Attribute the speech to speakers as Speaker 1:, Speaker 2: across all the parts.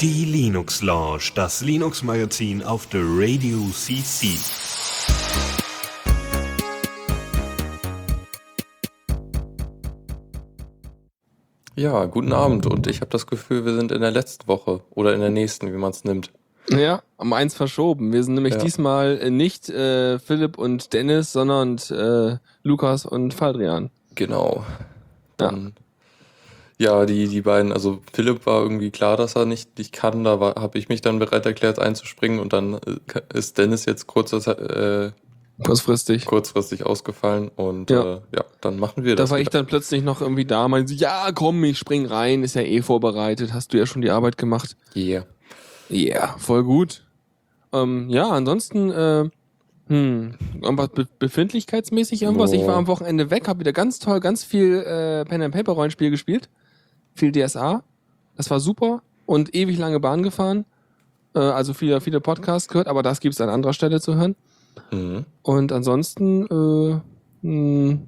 Speaker 1: Die Linux Lounge, das Linux Magazin auf der Radio CC.
Speaker 2: Ja, guten Abend und ich habe das Gefühl, wir sind in der letzten Woche oder in der nächsten, wie man es nimmt.
Speaker 3: Ja, um eins verschoben. Wir sind nämlich
Speaker 2: Ja.
Speaker 3: diesmal äh, nicht äh, Philipp und Dennis, sondern äh, Lukas und Faldrian.
Speaker 2: Genau. Dann, ja, die, die beiden, also Philipp war irgendwie klar, dass er nicht, nicht kann, da habe ich mich dann bereit erklärt einzuspringen und dann äh, ist Dennis jetzt kurz, äh,
Speaker 3: Kurzfristig.
Speaker 2: kurzfristig ausgefallen und
Speaker 3: Ja.
Speaker 2: Äh, ja, dann machen wir
Speaker 3: Da
Speaker 2: das.
Speaker 3: war ich dann plötzlich noch irgendwie da, meinte sie, ja komm, ich spring rein, ist ja eh vorbereitet, hast du ja schon die Arbeit gemacht.
Speaker 2: Yeah.
Speaker 3: Ja, yeah, voll gut. Ähm, ja, ansonsten, äh, hm, irgendwas be befindlichkeitsmäßig irgendwas. Ich war am Wochenende weg, habe wieder ganz toll, ganz viel äh, Pen and Paper Rollenspiel gespielt, viel DSA. Das war super und ewig lange Bahn gefahren. Äh, also viele, viele Podcasts gehört, aber das gibt's an anderer Stelle zu hören.
Speaker 2: Mhm.
Speaker 3: Und ansonsten äh, mh,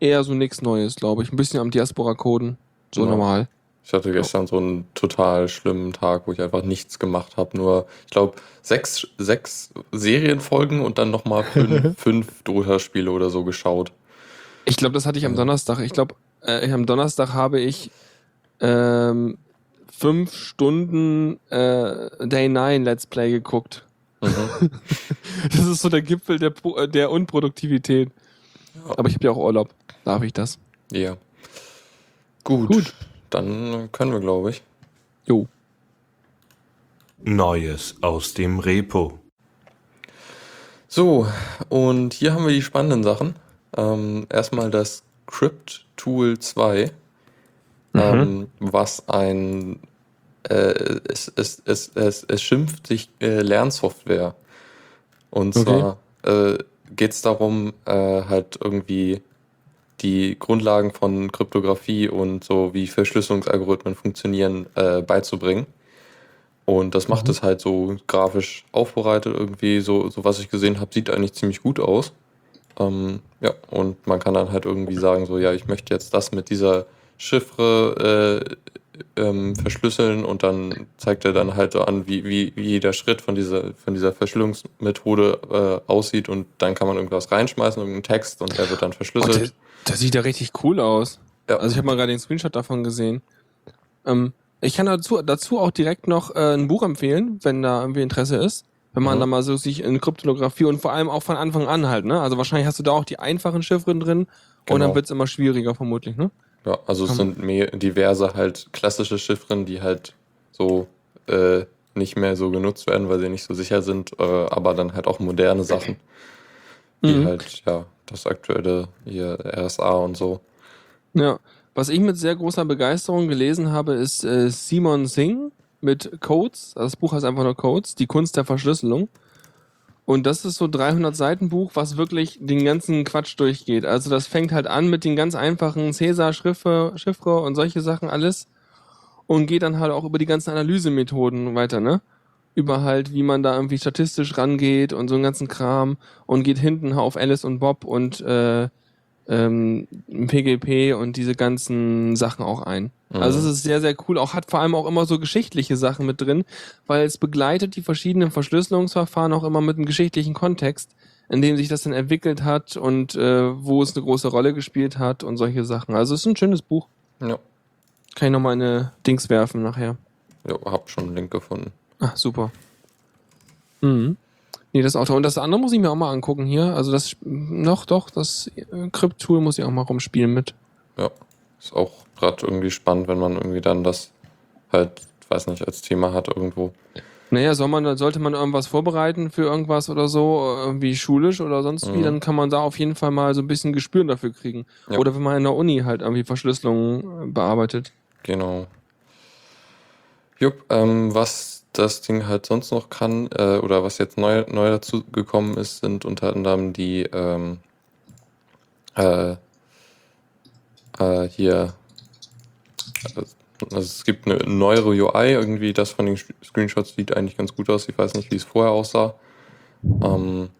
Speaker 3: eher so nichts Neues, glaube ich. Ein bisschen am Diaspora-Coden. So
Speaker 2: Ja.
Speaker 3: normal.
Speaker 2: Ich hatte gestern so einen total schlimmen Tag, wo ich einfach nichts gemacht habe. Nur, ich glaube, sechs, sechs Serienfolgen und dann nochmal fünf, fünf Dota-Spiele oder so geschaut.
Speaker 3: Ich glaube, das hatte ich am. Donnerstag. Ich glaube, äh, am Donnerstag habe ich ähm, fünf Stunden äh, Day 9 Let's Play geguckt.
Speaker 2: Mhm.
Speaker 3: Das ist so der Gipfel der, äh, der Unproduktivität.
Speaker 2: Ja.
Speaker 3: Aber ich habe ja auch Urlaub. Darf ich das?
Speaker 2: Ja. Gut.
Speaker 3: Gut.
Speaker 2: Dann können wir, glaube ich.
Speaker 3: Jo.
Speaker 1: Neues aus dem Repo.
Speaker 2: So, und hier haben wir die spannenden Sachen. Ähm, erstmal das Crypt Tool 2,
Speaker 3: Mhm.
Speaker 2: ähm, was ein äh, es, es, es, es, es schimpft sich äh, Lernsoftware. Und
Speaker 3: Okay.
Speaker 2: zwar äh, geht es darum, äh, halt irgendwie die Grundlagen von Kryptographie und so wie Verschlüsselungsalgorithmen funktionieren äh, beizubringen. Und das macht
Speaker 3: Mhm.
Speaker 2: es halt so grafisch aufbereitet irgendwie, so, so was ich gesehen habe, sieht eigentlich ziemlich gut aus. Ähm, ja, und man kann dann halt irgendwie sagen, so, ja, ich möchte jetzt das mit dieser Chiffre äh, ähm, verschlüsseln und dann zeigt er dann halt so an, wie, wie, wie jeder Schritt von dieser, von dieser Verschlüsselungsmethode äh, aussieht und dann kann man irgendwas reinschmeißen, irgendeinen Text und der wird dann verschlüsselt.
Speaker 3: Das, sieht ja richtig cool aus.
Speaker 2: Ja.
Speaker 3: Also ich habe mal gerade den Screenshot davon gesehen. Ähm, ich kann dazu, dazu auch direkt noch äh, ein Buch empfehlen, wenn da irgendwie Interesse ist. Wenn man
Speaker 2: Mhm.
Speaker 3: da mal so sich in Kryptographie und vor allem auch von Anfang an halt, ne? Also wahrscheinlich hast du da auch die einfachen Chiffren drin und
Speaker 2: Genau.
Speaker 3: dann wird's immer schwieriger vermutlich, ne?
Speaker 2: Ja, also es sind mehr diverse halt klassische Chiffren, die halt so äh, nicht mehr so genutzt werden, weil sie nicht so sicher sind, äh, aber dann halt auch moderne Sachen, die
Speaker 3: Mhm.
Speaker 2: halt, ja, das aktuelle hier RSA und so.
Speaker 3: Ja. Was ich mit sehr großer Begeisterung gelesen habe, ist äh, Simon Singh mit Codes. Das Buch heißt einfach nur Codes, die Kunst der Verschlüsselung. Und das ist so 300 Seiten Buch, was wirklich den ganzen Quatsch durchgeht. Also das fängt halt an mit den ganz einfachen Cäsar-Chiffre Chiffre und solche Sachen alles und geht dann halt auch über die ganzen Analysemethoden weiter, ne? Über halt, wie man da irgendwie statistisch rangeht und so einen ganzen Kram und geht hinten auf Alice und Bob und äh, ähm, PGP und diese ganzen Sachen auch ein.
Speaker 2: Mhm.
Speaker 3: Also es ist sehr, sehr cool. Auch hat vor allem auch immer so geschichtliche Sachen mit drin, weil es begleitet die verschiedenen Verschlüsselungsverfahren auch immer mit einem geschichtlichen Kontext, in dem sich das dann entwickelt hat und äh, wo es eine große Rolle gespielt hat und solche Sachen. Also es ist ein schönes Buch.
Speaker 2: Ja,
Speaker 3: Kann ich noch mal eine Dings werfen nachher.
Speaker 2: ja hab schon einen Link gefunden.
Speaker 3: Ah, super. Mhm. Nee, das Auto. Und das andere muss ich mir auch mal angucken hier. Also das noch doch, das äh, Crypt-Tool muss ich auch mal rumspielen mit.
Speaker 2: Ja, ist auch gerade irgendwie spannend, wenn man irgendwie dann das halt, weiß nicht, als Thema hat irgendwo.
Speaker 3: Naja, soll man, sollte man irgendwas vorbereiten für irgendwas oder so, irgendwie schulisch oder sonst wie,
Speaker 2: Mhm.
Speaker 3: dann kann man da auf jeden Fall mal so ein bisschen Gespür dafür kriegen.
Speaker 2: Ja.
Speaker 3: Oder wenn man in der Uni halt irgendwie Verschlüsselung äh, bearbeitet.
Speaker 2: Genau. Jupp, ähm, was das Ding halt sonst noch kann, äh, oder was jetzt neu, neu dazu gekommen ist, sind unter anderem die ähm, äh, äh, hier, also es gibt eine neuere UI, irgendwie das von den Screenshots sieht eigentlich ganz gut aus. Ich weiß nicht, wie es vorher aussah. Ähm,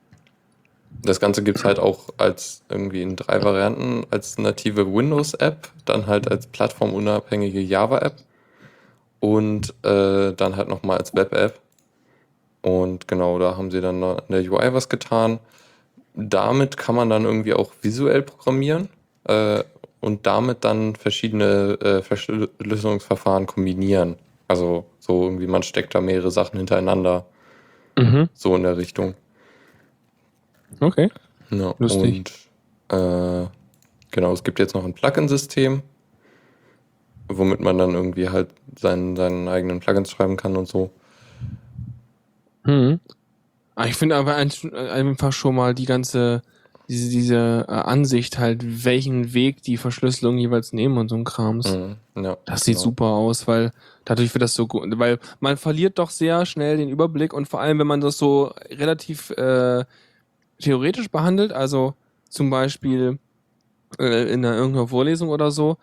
Speaker 2: Das Ganze gibt es halt auch als irgendwie in drei Varianten, als native Windows-App, dann halt als plattformunabhängige Java-App und äh, dann halt nochmal als Web-App. Und genau, da haben sie dann in der UI was getan. Damit kann man dann irgendwie auch visuell programmieren äh, und damit dann verschiedene äh, Verschlüsselungsverfahren kombinieren. Also so irgendwie, man steckt da mehrere Sachen hintereinander.
Speaker 3: Mhm.
Speaker 2: So in der Richtung.
Speaker 3: Okay.
Speaker 2: Ja,
Speaker 3: Lustig.
Speaker 2: Und äh, genau, es gibt jetzt noch ein Plugin-System, womit man dann irgendwie halt seinen, seinen eigenen Plugins schreiben kann und so.
Speaker 3: Mhm. Ah, Ich finde aber ein- einfach schon mal die ganze, diese, diese äh, Ansicht halt, welchen Weg die Verschlüsselung jeweils nehmen und so ein Krams.
Speaker 2: Mhm, ja,
Speaker 3: Das sieht
Speaker 2: genau.
Speaker 3: super aus, weil dadurch wird das so gut, weil man verliert doch sehr schnell den Überblick und vor allem, wenn man das so relativ äh, theoretisch behandelt, also zum Beispiel äh, in einer, irgendeiner Vorlesung oder so,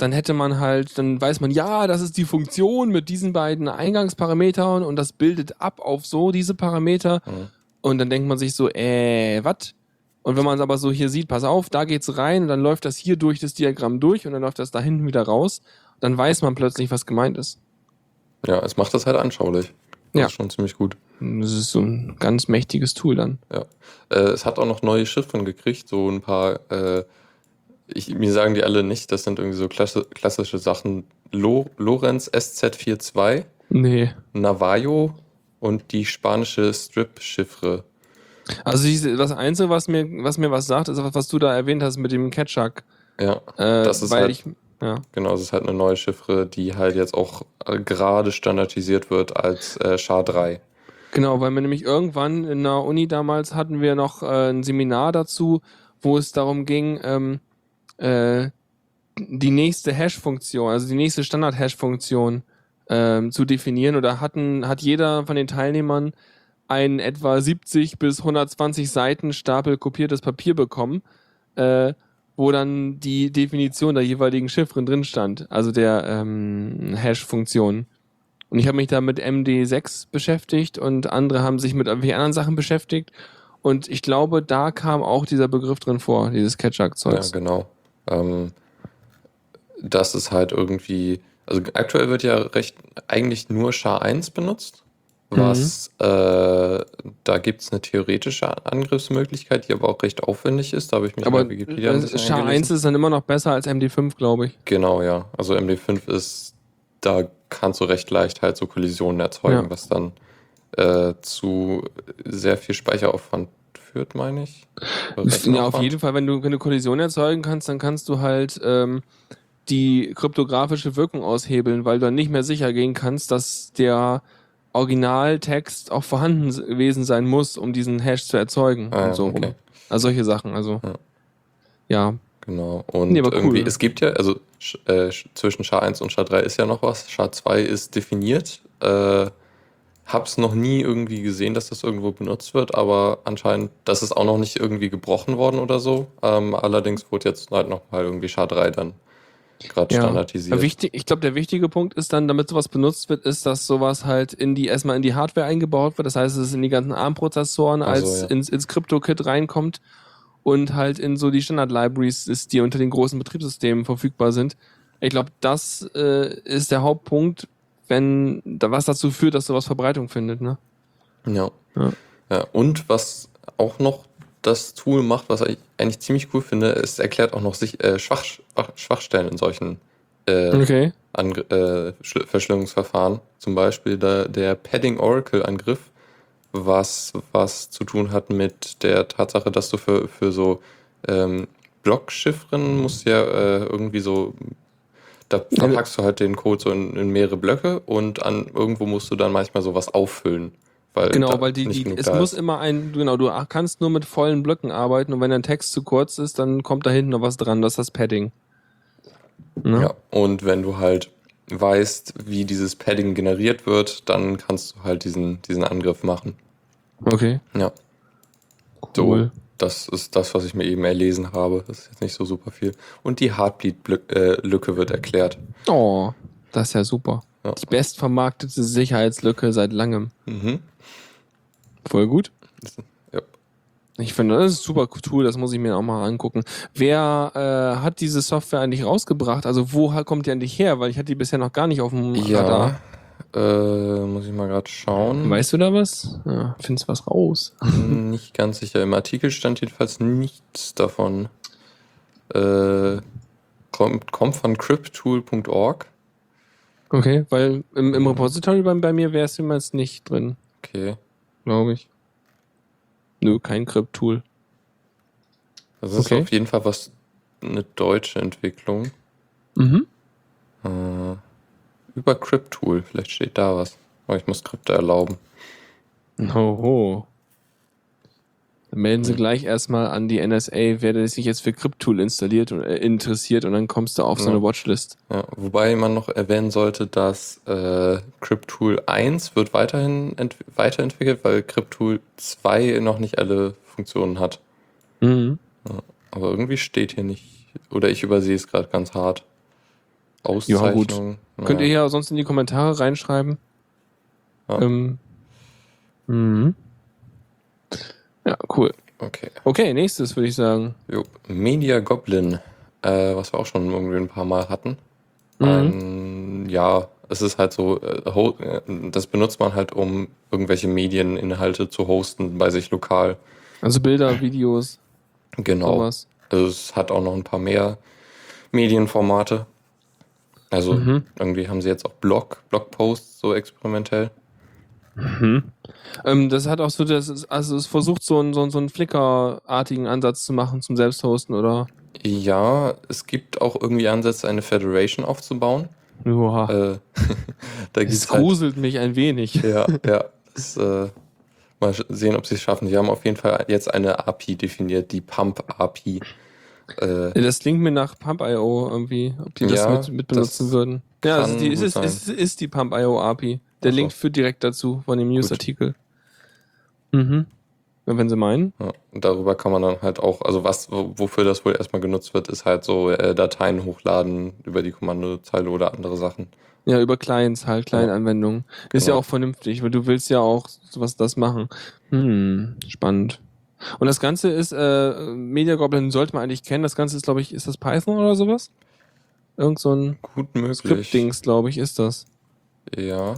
Speaker 3: dann hätte man halt, dann weiß man, ja, das ist die Funktion mit diesen beiden Eingangsparametern und das bildet ab auf so diese Parameter
Speaker 2: Mhm.
Speaker 3: und dann denkt man sich so, äh, was? Und wenn man es aber so hier sieht, pass auf, da geht's rein und dann läuft das hier durch das Diagramm durch und dann läuft das da hinten wieder raus, dann weiß man plötzlich, was gemeint ist.
Speaker 2: Ja, es macht das halt anschaulich. Das
Speaker 3: Ja.
Speaker 2: ist schon ziemlich gut.
Speaker 3: Das ist so ein ganz mächtiges Tool dann.
Speaker 2: Ja. Äh, es hat auch noch neue Chiffren gekriegt, so ein paar, äh, ich, mir sagen die alle nicht, das sind irgendwie so klasse, klassische Sachen. Lo, Lorenz SZ42,
Speaker 3: Nee.
Speaker 2: Navajo und die spanische Strip-Chiffre.
Speaker 3: Also das Einzige, was mir, was mir was sagt, ist, was du da erwähnt hast mit dem Ketchup.
Speaker 2: Ja,
Speaker 3: Äh,
Speaker 2: Das ist halt-
Speaker 3: ich, ja.
Speaker 2: genau, das ist halt eine neue Chiffre, die halt jetzt auch gerade standardisiert wird als äh, SHA-3.
Speaker 3: Genau, weil wir nämlich irgendwann in der Uni damals hatten wir noch äh, ein Seminar dazu, wo es darum ging, ähm, äh, die nächste Hash-Funktion, also die nächste Standard-Hash-Funktion ähm, zu definieren. Oder hatten, hat jeder von den Teilnehmern einen etwa 70 bis 120 Seiten Stapel kopiertes Papier bekommen, äh, wo dann die Definition der jeweiligen Chiffren drin stand, also der ähm, Hash-Funktion. Und ich habe mich da mit MD6 beschäftigt und andere haben sich mit irgendwelchen anderen Sachen beschäftigt. Und ich glaube, da kam auch dieser Begriff drin vor, dieses
Speaker 2: Ja,
Speaker 3: Ketchup-Zeugs.
Speaker 2: genau. Ähm, das ist halt irgendwie, also aktuell wird ja recht eigentlich nur SHA-1 benutzt. Was, äh, da gibt es eine theoretische Angriffsmöglichkeit, die aber auch recht aufwendig ist. Da habe ich mich
Speaker 3: Aber
Speaker 2: bei Wikipedia ein
Speaker 3: äh,
Speaker 2: bisschen
Speaker 3: SHA-1
Speaker 2: eingelesen.
Speaker 3: ist dann immer noch besser als MD5, glaube ich.
Speaker 2: Genau, ja. Also MD5 ist, da kannst du recht leicht halt so Kollisionen erzeugen,
Speaker 3: Ja.
Speaker 2: was dann äh, zu sehr viel Speicheraufwand führt, meine ich.
Speaker 3: Ja, auf jeden Fall, wenn du, wenn du Kollision erzeugen kannst, dann kannst du halt ähm, die kryptografische Wirkung aushebeln, weil du dann nicht mehr sicher gehen kannst, dass der Originaltext auch vorhanden gewesen sein muss, um diesen Hash zu erzeugen.
Speaker 2: Ah,
Speaker 3: und so
Speaker 2: okay.
Speaker 3: Also solche Sachen. Also
Speaker 2: Ja.
Speaker 3: ja.
Speaker 2: Genau. Und
Speaker 3: Nee, cool.
Speaker 2: irgendwie, es gibt ja, also äh, sch- zwischen SHA-1 und SHA-3 ist ja noch was. SHA-2 ist definiert. Äh, hab's noch nie irgendwie gesehen, dass das irgendwo benutzt wird, aber anscheinend, das ist auch noch nicht irgendwie gebrochen worden oder so. Ähm, allerdings wurde jetzt halt noch mal irgendwie SHA-3 dann gerade
Speaker 3: Ja.
Speaker 2: standardisiert.
Speaker 3: Wichtig, ich glaube, der wichtige Punkt ist dann, damit sowas benutzt wird, ist, dass sowas halt in die erstmal in die Hardware eingebaut wird. Das heißt, es in die ganzen ARM-Prozessoren als
Speaker 2: ja.
Speaker 3: ins, ins Crypto-Kit reinkommt und halt in so die Standard-Libraries ist, die unter den großen Betriebssystemen verfügbar sind. Ich glaube, das äh, ist der Hauptpunkt, wenn da was dazu führt, dass sowas Verbreitung findet. Ne?
Speaker 2: Ja.
Speaker 3: Ja.
Speaker 2: ja. Und was auch noch das Tool macht, was ich eigentlich ziemlich cool finde, es erklärt auch noch sich, äh, Schwach, Schwach, Schwachstellen in solchen äh,
Speaker 3: Okay.
Speaker 2: Äh, Schl- Verschlüsselungsverfahren. Zum Beispiel der, der Padding Oracle Angriff, was, was zu tun hat mit der Tatsache, dass du für, für so ähm, Blockchiffren musst ja äh, irgendwie so, da verpackst du halt den Code so in, in mehrere Blöcke und an irgendwo musst du dann manchmal sowas auffüllen. Weil
Speaker 3: Genau, weil die, die, es muss
Speaker 2: ist.
Speaker 3: immer ein, genau, du kannst nur mit vollen Blöcken arbeiten und wenn dein Text zu kurz ist, dann kommt da hinten noch was dran, das ist das Padding. Ne?
Speaker 2: Ja, und wenn du halt weißt, wie dieses Padding generiert wird, dann kannst du halt diesen, diesen Angriff machen.
Speaker 3: Okay.
Speaker 2: Ja.
Speaker 3: Cool.
Speaker 2: Das ist das, was ich mir eben erlesen habe. Das ist jetzt nicht so super viel. Und die Heartbeat-Lücke wird erklärt.
Speaker 3: Oh, das ist ja super.
Speaker 2: Ja.
Speaker 3: Die bestvermarktete Sicherheitslücke seit langem.
Speaker 2: Mhm.
Speaker 3: Voll gut.
Speaker 2: Ja.
Speaker 3: Ich finde, das ist super cool, das muss ich mir auch mal angucken. Wer äh, hat diese Software eigentlich rausgebracht? Also wo ha- kommt die eigentlich her? Weil ich hatte die bisher noch gar nicht auf dem Radar.
Speaker 2: Äh, muss ich mal gerade schauen.
Speaker 3: Weißt du da was? Ja, findest was raus.
Speaker 2: Nicht ganz sicher. Im Artikel stand jedenfalls nichts davon. Äh, kommt, kommt von cryptool.org.
Speaker 3: Okay, weil im, im Repository bei, bei mir wäre es jemals nicht drin,
Speaker 2: Okay.
Speaker 3: glaube ich. Nö, kein Crypt-Tool.
Speaker 2: Das ist
Speaker 3: Okay.
Speaker 2: auf jeden Fall was eine deutsche Entwicklung.
Speaker 3: Mhm.
Speaker 2: Äh, über Cryptool, vielleicht steht da was. Aber ich muss Krypto erlauben.
Speaker 3: Hoho. Dann melden Sie
Speaker 2: Hm.
Speaker 3: gleich erstmal an die NSA, wer sich jetzt für Cryptool installiert und äh, interessiert und dann kommst du auf so
Speaker 2: Ja.
Speaker 3: eine Watchlist.
Speaker 2: Ja, wobei man noch erwähnen sollte, dass äh, Cryptool 1 wird weiterhin ent weiterentwickelt, weil Cryptool 2 noch nicht alle Funktionen hat.
Speaker 3: Mhm.
Speaker 2: Aber irgendwie steht hier nicht, oder ich übersehe es gerade ganz hart. Auszeichnung.
Speaker 3: Könnt ihr ja sonst in die Kommentare reinschreiben.
Speaker 2: Ja.
Speaker 3: Ähm, mhm. Ja, cool.
Speaker 2: Okay.
Speaker 3: Okay, nächstes würde ich sagen.
Speaker 2: Jo. Media Goblin, äh, was wir auch schon irgendwie ein paar Mal hatten.
Speaker 3: Mhm.
Speaker 2: Ein, ja, es ist halt so, äh, äh, das benutzt man halt, um irgendwelche Medieninhalte zu hosten bei sich lokal.
Speaker 3: Also Bilder, Videos,
Speaker 2: Genau.
Speaker 3: sowas.
Speaker 2: Also es hat auch noch ein paar mehr Medienformate. Also
Speaker 3: Mhm.
Speaker 2: irgendwie haben sie jetzt auch Blog, Blogposts so experimentell.
Speaker 3: Mhm. Ähm, das hat auch so, das ist, also es versucht so einen, so, einen- so einen Flickr-artigen Ansatz zu machen zum Selbsthosten, oder?
Speaker 2: Ja, es gibt auch irgendwie Ansätze, eine Federation aufzubauen.
Speaker 3: Joa.
Speaker 2: Äh, da
Speaker 3: es
Speaker 2: halt,
Speaker 3: gruselt mich ein wenig.
Speaker 2: ja, ja. Das, äh, mal sehen, ob sie es schaffen. Sie haben auf jeden Fall jetzt eine API definiert, die Pump-API. Äh,
Speaker 3: Das klingt mir nach Pump.io irgendwie, ob die das
Speaker 2: Ja,
Speaker 3: mit, mit benutzen
Speaker 2: das
Speaker 3: würden. Ja, also die, ist,
Speaker 2: sein.
Speaker 3: ist, ist die Pump.io API. Der. Link führt direkt dazu von dem Newsartikel. Mhm. Ja, Wenn sie meinen.
Speaker 2: ja, und darüber kann man dann halt auch, also was, wo- wofür das wohl erstmal genutzt wird, ist halt so äh, Dateien hochladen über die Kommandozeile oder andere Sachen.
Speaker 3: Ja, über Clients halt, Client-Anwendungen. Ist ja
Speaker 2: Genau.
Speaker 3: auch vernünftig, weil du willst ja auch sowas das machen. Hm, spannend. Und das Ganze ist, äh, Media Goblin sollte man eigentlich kennen. Das Ganze ist, glaube ich, ist das Python oder sowas? Irgend so ein
Speaker 2: Gut möglich.
Speaker 3: Script-Dings, glaube ich, ist das.
Speaker 2: Ja,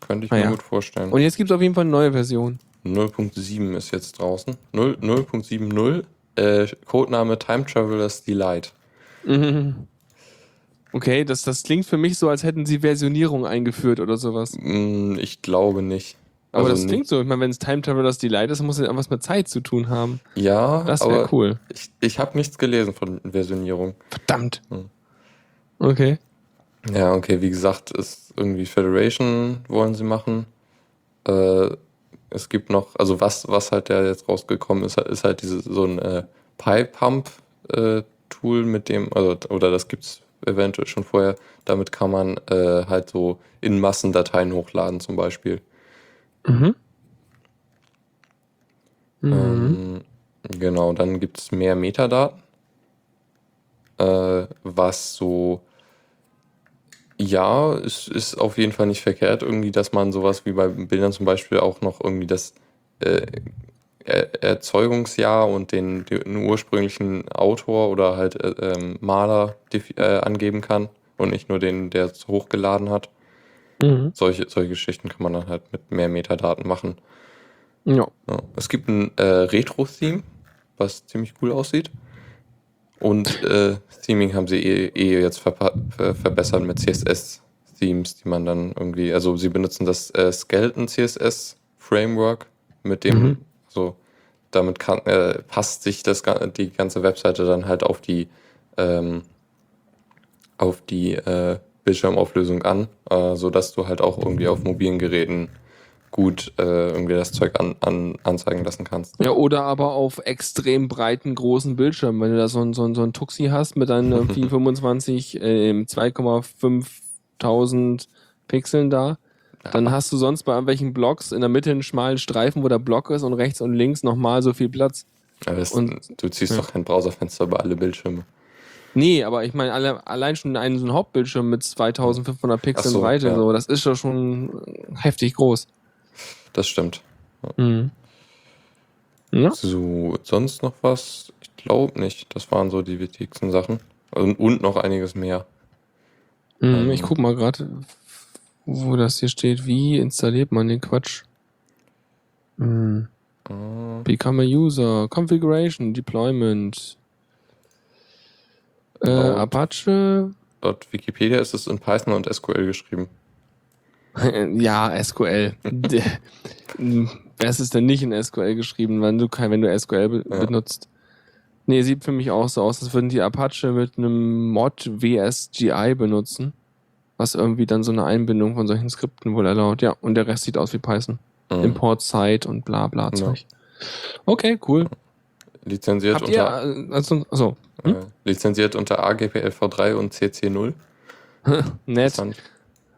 Speaker 2: könnte ich
Speaker 3: Ah
Speaker 2: mir
Speaker 3: ja.
Speaker 2: gut vorstellen.
Speaker 3: Und jetzt gibt es auf jeden Fall eine neue Version.
Speaker 2: 0.7 ist jetzt draußen. 0 0.70, äh, Codename Time Traveler's Delight.
Speaker 3: Mhm. Okay, das, das klingt für mich so, als hätten sie Versionierung eingeführt oder sowas.
Speaker 2: Hm, ich glaube nicht.
Speaker 3: Aber
Speaker 2: Also
Speaker 3: das klingt so. Ich meine, wenn es Time Travelers Delight ist, muss es ja was mit Zeit zu tun haben.
Speaker 2: Ja,
Speaker 3: Das wäre cool.
Speaker 2: ich, ich habe nichts gelesen von Versionierung.
Speaker 3: Verdammt.
Speaker 2: Hm.
Speaker 3: Okay.
Speaker 2: Ja, okay, wie gesagt, ist irgendwie Federation wollen sie machen. Äh, es gibt noch, also was, was halt da jetzt rausgekommen ist, ist halt diese, so ein äh, Pi-Pump-Tool, mit dem, also, oder das gibt's eventuell schon vorher, damit kann man äh, halt so in Massendateien hochladen zum Beispiel.
Speaker 3: Mhm. Mhm.
Speaker 2: Ähm, genau, dann gibt es mehr Metadaten, äh, was so, ja, es ist auf jeden Fall nicht verkehrt, irgendwie, dass man sowas wie bei Bildern zum Beispiel auch noch irgendwie das äh, Er- Erzeugungsjahr und den, den ursprünglichen Autor oder halt äh, ähm, Maler äh, angeben kann und nicht nur den, der es hochgeladen hat.
Speaker 3: Mhm.
Speaker 2: Solche, solche Geschichten kann man dann halt mit mehr Metadaten machen.
Speaker 3: Ja.
Speaker 2: Ja. Es gibt ein äh, Retro-Theme, was ziemlich cool aussieht. Und äh, Theming haben sie eh, eh jetzt ver verbessert mit CSS-Themes, die man dann irgendwie, also sie benutzen das äh, Skeleton CSS-Framework, mit dem,
Speaker 3: Mhm.
Speaker 2: so, damit kann, äh, passt sich das, die ganze Webseite dann halt auf die, ähm, auf die äh, Bildschirmauflösung an, äh, sodass du halt auch irgendwie auf mobilen Geräten gut äh, irgendwie das Zeug an, an, anzeigen lassen kannst.
Speaker 3: Ja, oder aber auf extrem breiten, großen Bildschirmen. Wenn du da so ein, so ein, so ein Tuxi hast mit deinen irgendwie 25, äh, 2,5000 Pixeln da, dann hast du sonst bei irgendwelchen Blocks in der Mitte einen schmalen Streifen, wo der Block ist und rechts und links nochmal so viel Platz.
Speaker 2: Aber das,
Speaker 3: Und-
Speaker 2: du ziehst
Speaker 3: ja.
Speaker 2: doch kein Browserfenster über alle Bildschirme.
Speaker 3: Nee, aber ich meine, alle, allein schon einen so ein Hauptbildschirm mit 2500 Pixeln
Speaker 2: so,
Speaker 3: Breite,
Speaker 2: ja.
Speaker 3: so, das ist doch schon heftig groß.
Speaker 2: Das stimmt.
Speaker 3: Mhm. Ja.
Speaker 2: So, sonst noch was? Ich glaube nicht. Das waren so die wichtigsten Sachen. Und, und noch einiges mehr.
Speaker 3: Hm,
Speaker 2: Ähm.
Speaker 3: ich guck mal gerade, wo das hier steht. Wie installiert man den Quatsch? Hm.
Speaker 2: Äh,
Speaker 3: Become a User, Configuration, Deployment. Äh, Apache.
Speaker 2: Laut Wikipedia ist es in Python und SQL geschrieben.
Speaker 3: ja, SQL. Wer ist es denn nicht in SQL geschrieben, wenn du wenn du SQL be
Speaker 2: Ja.
Speaker 3: benutzt? Nee, sieht für mich auch so aus, als würden die Apache mit einem Mod WSGI benutzen. Was irgendwie dann so eine Einbindung von solchen Skripten wohl erlaubt. Ja, und der Rest sieht aus wie Python.
Speaker 2: Mhm.
Speaker 3: Import Site und bla bla
Speaker 2: Ja.
Speaker 3: Zeug. Okay, cool.
Speaker 2: Lizenziert
Speaker 3: Habt ihr,
Speaker 2: unter,
Speaker 3: äh, also, achso,
Speaker 2: äh, lizenziert unter AGPLv3 und CC0.
Speaker 3: nett.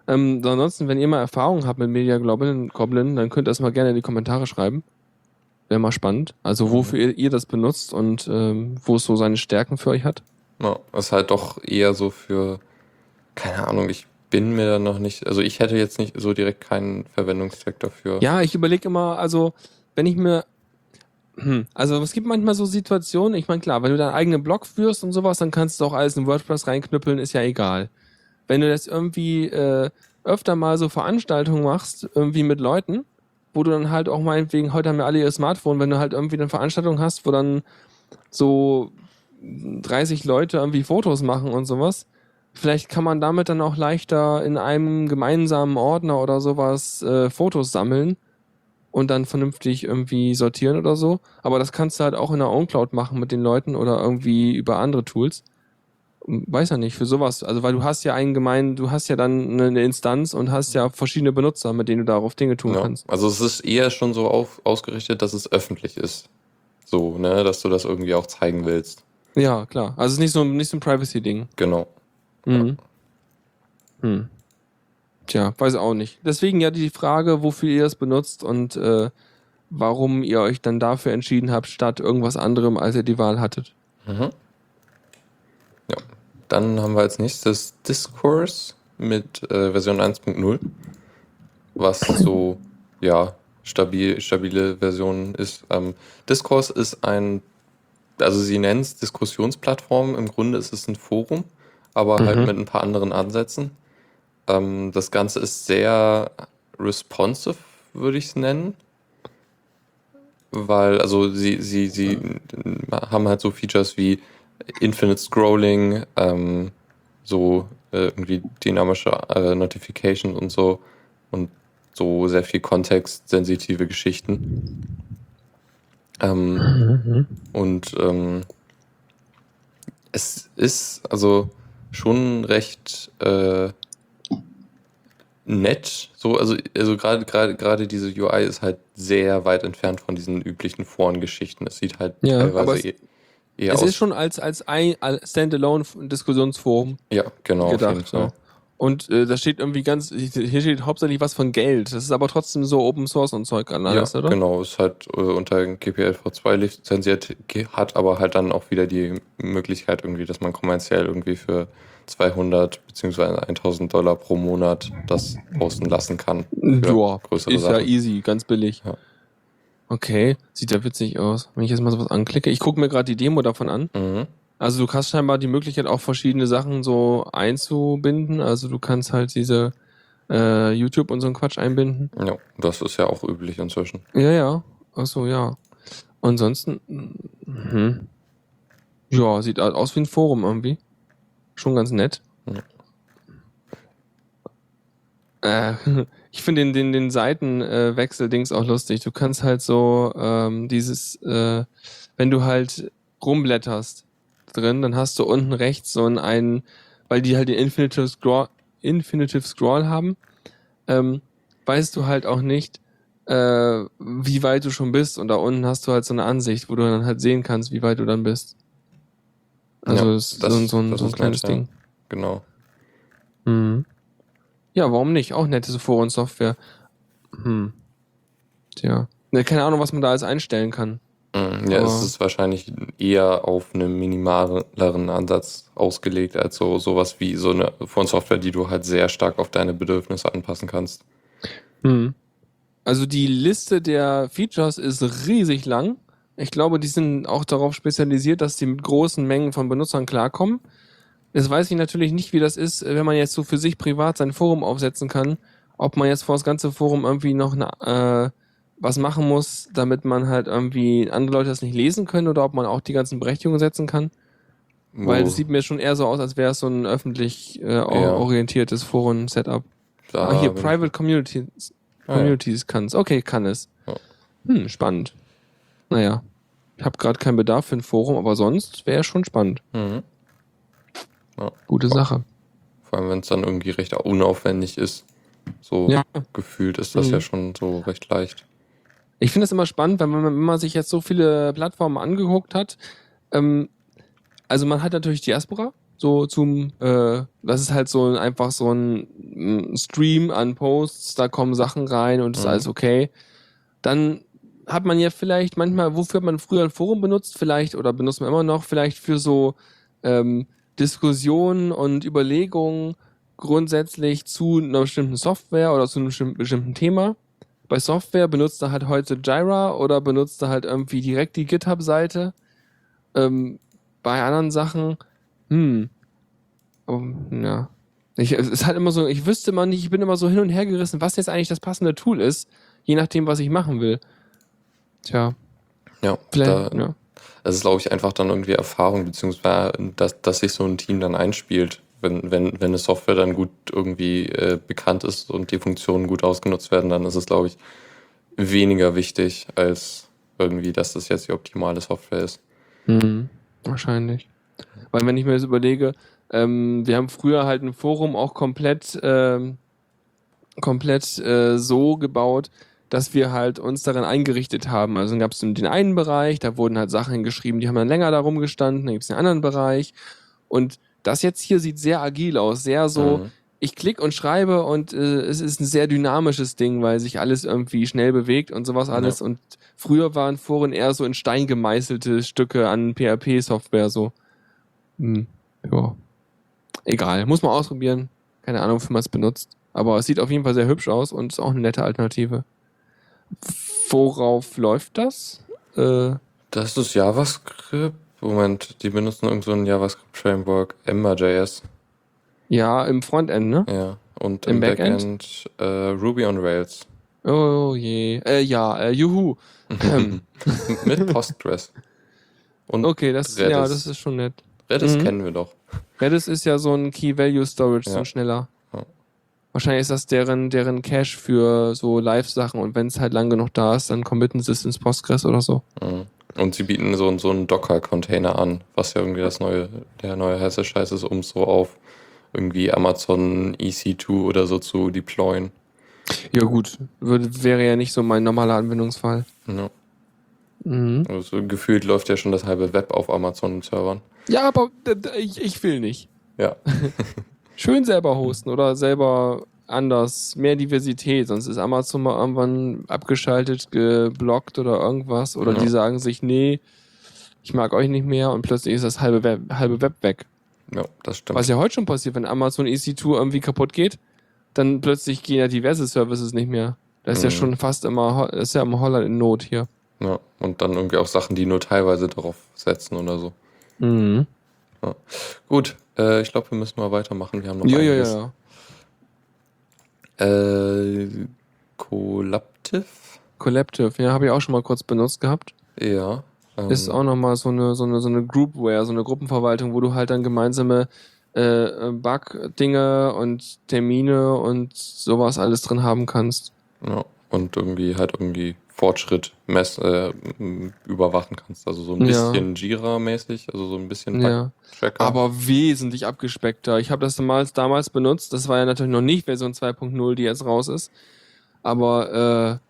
Speaker 3: Ähm, ansonsten, wenn ihr mal Erfahrungen habt mit Media Goblin, Goblin dann könnt ihr das mal gerne in die Kommentare schreiben. Wäre mal spannend. Also, wofür ihr, ihr das benutzt und ähm, wo es so seine Stärken für euch hat.
Speaker 2: Ja, ist halt doch eher so für, keine Ahnung, ich bin mir da noch nicht, also ich hätte jetzt nicht so direkt keinen Verwendungszweck dafür.
Speaker 3: Ja, ich überlege immer, also, wenn ich mir. Hm, also, es gibt manchmal so Situationen, ich meine, klar, wenn du deinen eigenen Blog führst und sowas, dann kannst du auch alles in WordPress reinknüppeln, ist ja egal. Wenn du das irgendwie äh, öfter mal so Veranstaltungen machst, irgendwie mit Leuten, wo du dann halt auch meinetwegen, heute haben ja alle ihr Smartphone, wenn du halt irgendwie eine Veranstaltung hast, wo dann so 30 Leute irgendwie Fotos machen und sowas, vielleicht kann man damit dann auch leichter in einem gemeinsamen Ordner oder sowas äh, Fotos sammeln und dann vernünftig irgendwie sortieren oder so. Aber das kannst du halt auch in der OwnCloud machen mit den Leuten oder irgendwie über andere Tools. Weiß ja nicht, für sowas. Also, weil du hast ja einen gemeinen, du hast ja dann eine Instanz und hast ja verschiedene Benutzer, mit denen du darauf Dinge tun
Speaker 2: Ja,
Speaker 3: kannst.
Speaker 2: also es ist eher schon so auf, ausgerichtet, dass es öffentlich ist. So, ne, dass du das irgendwie auch zeigen willst.
Speaker 3: Ja, klar. Also, es ist nicht so, nicht so ein Privacy-Ding.
Speaker 2: Genau.
Speaker 3: Mhm. Hm. Tja, weiß auch nicht. Deswegen ja die Frage, wofür ihr es benutzt und äh, warum ihr euch dann dafür entschieden habt, statt irgendwas anderem, als ihr die Wahl hattet.
Speaker 2: Mhm. Ja. Dann haben wir als nächstes Discourse mit äh, Version 1.0, was so, ja, stabil, stabile Version ist. Ähm, Discourse ist ein, also sie nennen es Diskussionsplattform, im Grunde ist es ein Forum, aber halt
Speaker 3: Mhm.
Speaker 2: mit ein paar anderen Ansätzen. Ähm, das Ganze ist sehr responsive, würde ich es nennen. Weil, also sie, sie, sie haben halt so Features wie Infinite Scrolling, ähm, so äh, irgendwie dynamische äh, Notification und so und so sehr viel kontextsensitive Geschichten. Ähm, und ähm, es ist also schon recht äh, nett. So, also, also gerade gerade gerade diese UI ist halt sehr weit entfernt von diesen üblichen Forengeschichten. Es sieht halt
Speaker 3: Ja, aber
Speaker 2: teilweise
Speaker 3: es-
Speaker 2: eh- eher
Speaker 3: es
Speaker 2: aus.
Speaker 3: ist schon als, als ein als Standalone-Diskussionsforum
Speaker 2: ja, genau.
Speaker 3: gedacht. So. Und äh, da steht irgendwie ganz, hier steht hauptsächlich was von Geld. Das ist aber trotzdem so Open Source und Zeug alles,
Speaker 2: ja,
Speaker 3: oder?
Speaker 2: genau. Ist halt äh, unter GPLv2 lizenziert, ge- hat aber halt dann auch wieder die Möglichkeit irgendwie, dass man kommerziell irgendwie für 200 beziehungsweise 1000 Dollar pro Monat das posten lassen kann.
Speaker 3: Ja,
Speaker 2: größere
Speaker 3: ist ja
Speaker 2: Sachen.
Speaker 3: easy, ganz billig.
Speaker 2: Ja.
Speaker 3: Okay, sieht ja witzig aus. Wenn ich jetzt mal sowas anklicke, ich gucke mir gerade die Demo davon an.
Speaker 2: Mhm.
Speaker 3: Also du hast scheinbar die Möglichkeit, auch verschiedene Sachen so einzubinden. Also du kannst halt diese äh, YouTube und so einen Quatsch einbinden.
Speaker 2: Ja, das ist ja auch üblich inzwischen.
Speaker 3: Ja, ja. Achso, ja. Ansonsten, mhm. ja, sieht aus wie ein Forum irgendwie. Schon ganz nett. Äh, ich finde den, den, den Seitenwechsel-Dings auch lustig. Du kannst halt so ähm, dieses, äh, wenn du halt rumblätterst drin, dann hast du unten rechts so einen, weil die halt den Infinitive Scroll, Infinitive Scroll haben, ähm, weißt du halt auch nicht, äh, wie weit du schon bist. Und da unten hast du halt so eine Ansicht, wo du dann halt sehen kannst, wie weit du dann bist. Also
Speaker 2: Ja,
Speaker 3: ist
Speaker 2: das-
Speaker 3: so, ein- so ein, so ein
Speaker 2: ist
Speaker 3: kleines
Speaker 2: nett, ja.
Speaker 3: Ding.
Speaker 2: Genau.
Speaker 3: Mhm. Ja, warum nicht? Auch nette Forensoftware. Hm. Tja. Ne, keine Ahnung, was man da alles einstellen kann.
Speaker 2: Mhm. Ja, es ist wahrscheinlich eher auf einen minimaleren Ansatz ausgelegt, als so sowas wie so eine von Software, die du halt sehr stark auf deine Bedürfnisse anpassen kannst.
Speaker 3: Hm. Also die Liste der Features ist riesig lang. Ich glaube, die sind auch darauf spezialisiert, dass die mit großen Mengen von Benutzern klarkommen. Jetzt weiß ich natürlich nicht, wie das ist, wenn man jetzt so für sich privat sein Forum aufsetzen kann, ob man jetzt vor das ganze Forum irgendwie noch eine, äh, was machen muss, damit man halt irgendwie andere Leute das nicht lesen können oder ob man auch die ganzen Berechtigungen setzen kann. Weil
Speaker 2: Wo-
Speaker 3: das sieht mir schon eher so aus, als wäre es so ein öffentlich äh, orientiertes Forum-Setup. Ah, hier, Private Communities,
Speaker 2: Ah, ja.
Speaker 3: Communities kann es. Okay, kann es. Hm, spannend. Naja, ich habe gerade keinen Bedarf für ein Forum, aber sonst wäre schon spannend.
Speaker 2: Mhm.
Speaker 3: Gute Sache.
Speaker 2: Vor allem, wenn es dann irgendwie recht unaufwendig ist. So
Speaker 3: Ja.
Speaker 2: gefühlt ist das
Speaker 3: Mhm.
Speaker 2: ja schon so recht leicht.
Speaker 3: Ich finde es immer spannend, weil man, wenn man sich jetzt so viele Plattformen angeguckt hat, ähm, also man hat natürlich Diaspora, so zum, äh, das ist halt so ein, einfach so ein, mm, Stream an Posts, da kommen Sachen rein und ist
Speaker 2: Mhm.
Speaker 3: alles okay. Dann hat man ja vielleicht manchmal, wofür hat man früher ein Forum benutzt, vielleicht, oder benutzt man immer noch, vielleicht für so ähm, Diskussionen und Überlegungen grundsätzlich zu einer bestimmten Software oder zu einem bestimmten- Thema. Bei Software benutzt er halt heute Jira oder benutzt er halt irgendwie direkt die GitHub-Seite. Ähm, bei anderen Sachen, hm, um, ja. Ich, es ist halt immer so, ich wüsste immer nicht, ich bin immer so hin und her gerissen, was jetzt eigentlich das passende Tool ist, je nachdem, was ich machen will. Tja,
Speaker 2: Ja,
Speaker 3: vielleicht,
Speaker 2: da,
Speaker 3: ja.
Speaker 2: das ist, glaube ich, einfach dann irgendwie Erfahrung, beziehungsweise, dass, dass sich so ein Team dann einspielt. Wenn, wenn, wenn eine Software dann gut irgendwie äh, bekannt ist und die Funktionen gut ausgenutzt werden, dann ist es, glaube ich, weniger wichtig, als irgendwie, dass das jetzt die optimale Software ist.
Speaker 3: Mhm, wahrscheinlich. Weil wenn ich mir das überlege, ähm, wir haben früher halt ein Forum auch komplett, ähm, komplett äh, so gebaut, dass wir halt uns darin eingerichtet haben. Also dann gab es den einen Bereich, da wurden halt Sachen hingeschrieben, die haben dann länger darum gestanden, dann gibt es den anderen Bereich. Und das jetzt hier sieht sehr agil aus, sehr so,
Speaker 2: Mhm.
Speaker 3: ich klicke und schreibe und äh, es ist ein sehr dynamisches Ding, weil sich alles irgendwie schnell bewegt und sowas alles. Und früher waren Foren eher so in Stein gemeißelte Stücke an PHP-Software so. Hm, ja. Egal, muss man ausprobieren. Keine Ahnung, wofür man es benutzt. Aber es sieht auf jeden Fall sehr hübsch aus und ist auch eine nette Alternative. Worauf läuft das? Äh,
Speaker 2: Das ist JavaScript. Moment, die benutzen irgend so ein JavaScript-Framework, Emma.js.
Speaker 3: ja, im Frontend, ne?
Speaker 2: Ja. Und
Speaker 3: Im
Speaker 2: im,
Speaker 3: Backend?
Speaker 2: Backend, äh, Ruby on Rails.
Speaker 3: Oh je. Äh, ja, äh, juhu.
Speaker 2: Mit Postgres. Und
Speaker 3: Okay, das,
Speaker 2: Redis.
Speaker 3: ja, das ist schon nett.
Speaker 2: Redis
Speaker 3: Mhm.
Speaker 2: kennen wir doch.
Speaker 3: Redis ist ja so ein Key Value Storage, so
Speaker 2: Ja.
Speaker 3: ein schneller. Wahrscheinlich ist das deren, deren Cache für so Live-Sachen und wenn es halt lang genug da ist, dann committen sie es ins Postgres oder so.
Speaker 2: Mhm. Und sie bieten so, so einen Docker-Container an, was ja irgendwie das neue, der neue heiße Scheiß ist, um so auf irgendwie Amazon EC2 oder so zu deployen.
Speaker 3: Ja, gut. Würde, wäre ja nicht so mein normaler Anwendungsfall.
Speaker 2: Ja.
Speaker 3: Mhm.
Speaker 2: Also gefühlt läuft ja schon das halbe Web auf Amazon-Servern.
Speaker 3: Ja, aber ich, ich will nicht.
Speaker 2: Ja.
Speaker 3: Schön selber hosten oder selber anders, mehr Diversität, sonst ist Amazon mal irgendwann abgeschaltet, geblockt oder irgendwas. Oder
Speaker 2: Ja.
Speaker 3: die sagen sich, nee, ich mag euch nicht mehr und plötzlich ist das halbe Web, halbe Web weg.
Speaker 2: Ja, das stimmt.
Speaker 3: Was ja heute schon passiert, wenn Amazon EC2 irgendwie kaputt geht, dann plötzlich gehen ja diverse Services nicht mehr. Das ist ja
Speaker 2: Mhm.
Speaker 3: schon fast immer, ist ja immer Holland in Not hier.
Speaker 2: Ja. Und dann irgendwie auch Sachen, die nur teilweise darauf setzen oder so.
Speaker 3: Mhm.
Speaker 2: Gut, äh, ich glaube, wir müssen mal weitermachen. Wir haben noch
Speaker 3: Ja, ja,
Speaker 2: einiges.
Speaker 3: ja.
Speaker 2: Äh, Collaptive?
Speaker 3: Collective, ja, habe ich auch schon mal kurz benutzt gehabt.
Speaker 2: Ja. ähm,
Speaker 3: Ist auch nochmal so eine, so eine, so eine Groupware, so eine Gruppenverwaltung, wo du halt dann gemeinsame äh, Bug-Dinge und Termine und sowas alles drin haben kannst.
Speaker 2: Ja, und irgendwie halt irgendwie Fortschritt mess, äh, überwachen kannst. Also so ein
Speaker 3: Ja.
Speaker 2: bisschen Jira-mäßig, also so ein bisschen
Speaker 3: Ja.
Speaker 2: Tracker.
Speaker 3: Aber wesentlich abgespeckter. Ich habe das damals, damals benutzt. Das war ja natürlich noch nicht Version 2.0, die jetzt raus ist. Aber äh,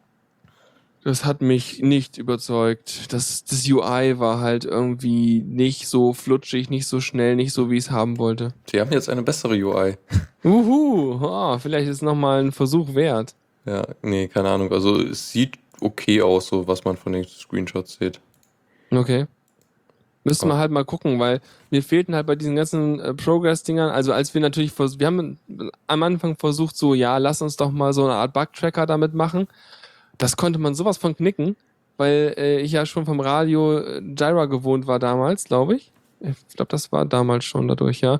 Speaker 3: das hat mich nicht überzeugt. Das, das UI war halt irgendwie nicht so flutschig, nicht so schnell, nicht so, wie ich es haben wollte.
Speaker 2: Die haben jetzt eine bessere UI.
Speaker 3: Uhu, ah, vielleicht ist nochmal ein Versuch wert.
Speaker 2: Ja, nee, keine Ahnung. Also es sieht okay aus, so was man von den Screenshots sieht.
Speaker 3: Okay. Man
Speaker 2: Ja.
Speaker 3: halt mal gucken, weil mir fehlten halt bei diesen ganzen äh, Progress-Dingern, also als wir natürlich, wir haben am Anfang versucht so, ja, lass uns doch mal so eine Art Bug-Tracker damit machen. Das konnte man sowas von knicken. weil äh, ich ja schon vom Radio äh, Jira gewohnt war damals, glaube ich. Ich glaube, das war damals schon dadurch, ja.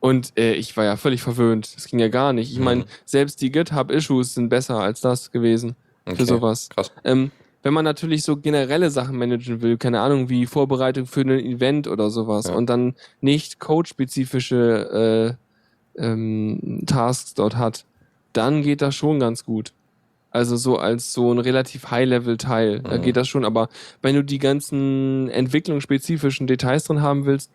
Speaker 3: Und äh, ich war ja völlig verwöhnt. Das ging ja gar nicht. Ich
Speaker 2: Mhm.
Speaker 3: meine, selbst die GitHub-Issues sind besser als das gewesen für
Speaker 2: Okay,
Speaker 3: sowas.
Speaker 2: Krass.
Speaker 3: Ähm, wenn man natürlich so generelle Sachen managen will, keine Ahnung, wie Vorbereitung für ein Event oder sowas
Speaker 2: Ja.
Speaker 3: und dann nicht code-spezifische äh, ähm, Tasks dort hat, dann geht das schon ganz gut. Also so als so ein relativ High-Level-Teil, da
Speaker 2: Mhm.
Speaker 3: geht das schon. Aber wenn du die ganzen entwicklungsspezifischen Details drin haben willst,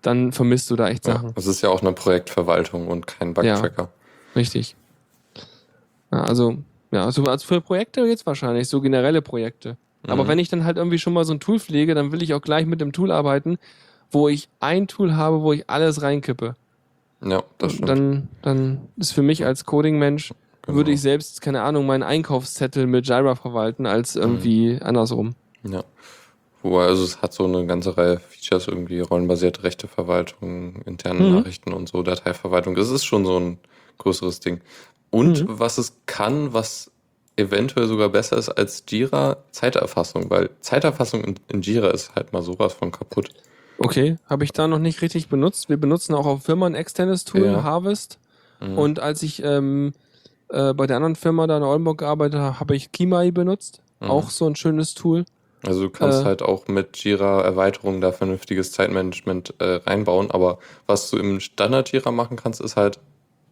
Speaker 3: dann vermisst du da echt
Speaker 2: Ja,
Speaker 3: Sachen.
Speaker 2: es ist ja auch eine Projektverwaltung und kein Bugtracker.
Speaker 3: Richtig. Ja, also, ja, also, also für Projekte jetzt wahrscheinlich, so generelle Projekte. Aber
Speaker 2: Mhm.
Speaker 3: wenn ich dann halt irgendwie schon mal so ein Tool pflege, dann will ich auch gleich mit dem Tool arbeiten, wo ich ein Tool habe, wo ich alles reinkippe.
Speaker 2: Ja, das stimmt.
Speaker 3: Dann, dann ist für mich als Coding-Mensch,
Speaker 2: Genau.
Speaker 3: würde ich selbst, keine Ahnung, meinen Einkaufszettel mit Jira verwalten, als irgendwie andersrum.
Speaker 2: Ja. Wobei, also es hat so eine ganze Reihe Features, irgendwie rollenbasierte Rechteverwaltung, interne
Speaker 3: Mhm.
Speaker 2: Nachrichten und so, Dateiverwaltung. Es ist schon so ein größeres Ding. Und
Speaker 3: Mhm.
Speaker 2: was es kann, was eventuell sogar besser ist als Jira, Zeiterfassung, weil Zeiterfassung in, in Jira ist halt mal sowas von kaputt.
Speaker 3: Okay, habe ich da noch nicht richtig benutzt. Wir benutzen auch auf Firma ein externes Tool,
Speaker 2: Ja.
Speaker 3: Harvest.
Speaker 2: Mhm.
Speaker 3: Und als ich ähm, äh, bei der anderen Firma da in Oldenburg gearbeitet habe, habe ich Kimai benutzt.
Speaker 2: Mhm.
Speaker 3: Auch so ein schönes Tool.
Speaker 2: Also du kannst
Speaker 3: Äh.
Speaker 2: halt auch mit Jira Erweiterungen da vernünftiges Zeitmanagement äh, reinbauen, aber was du im Standard Jira machen kannst, ist halt,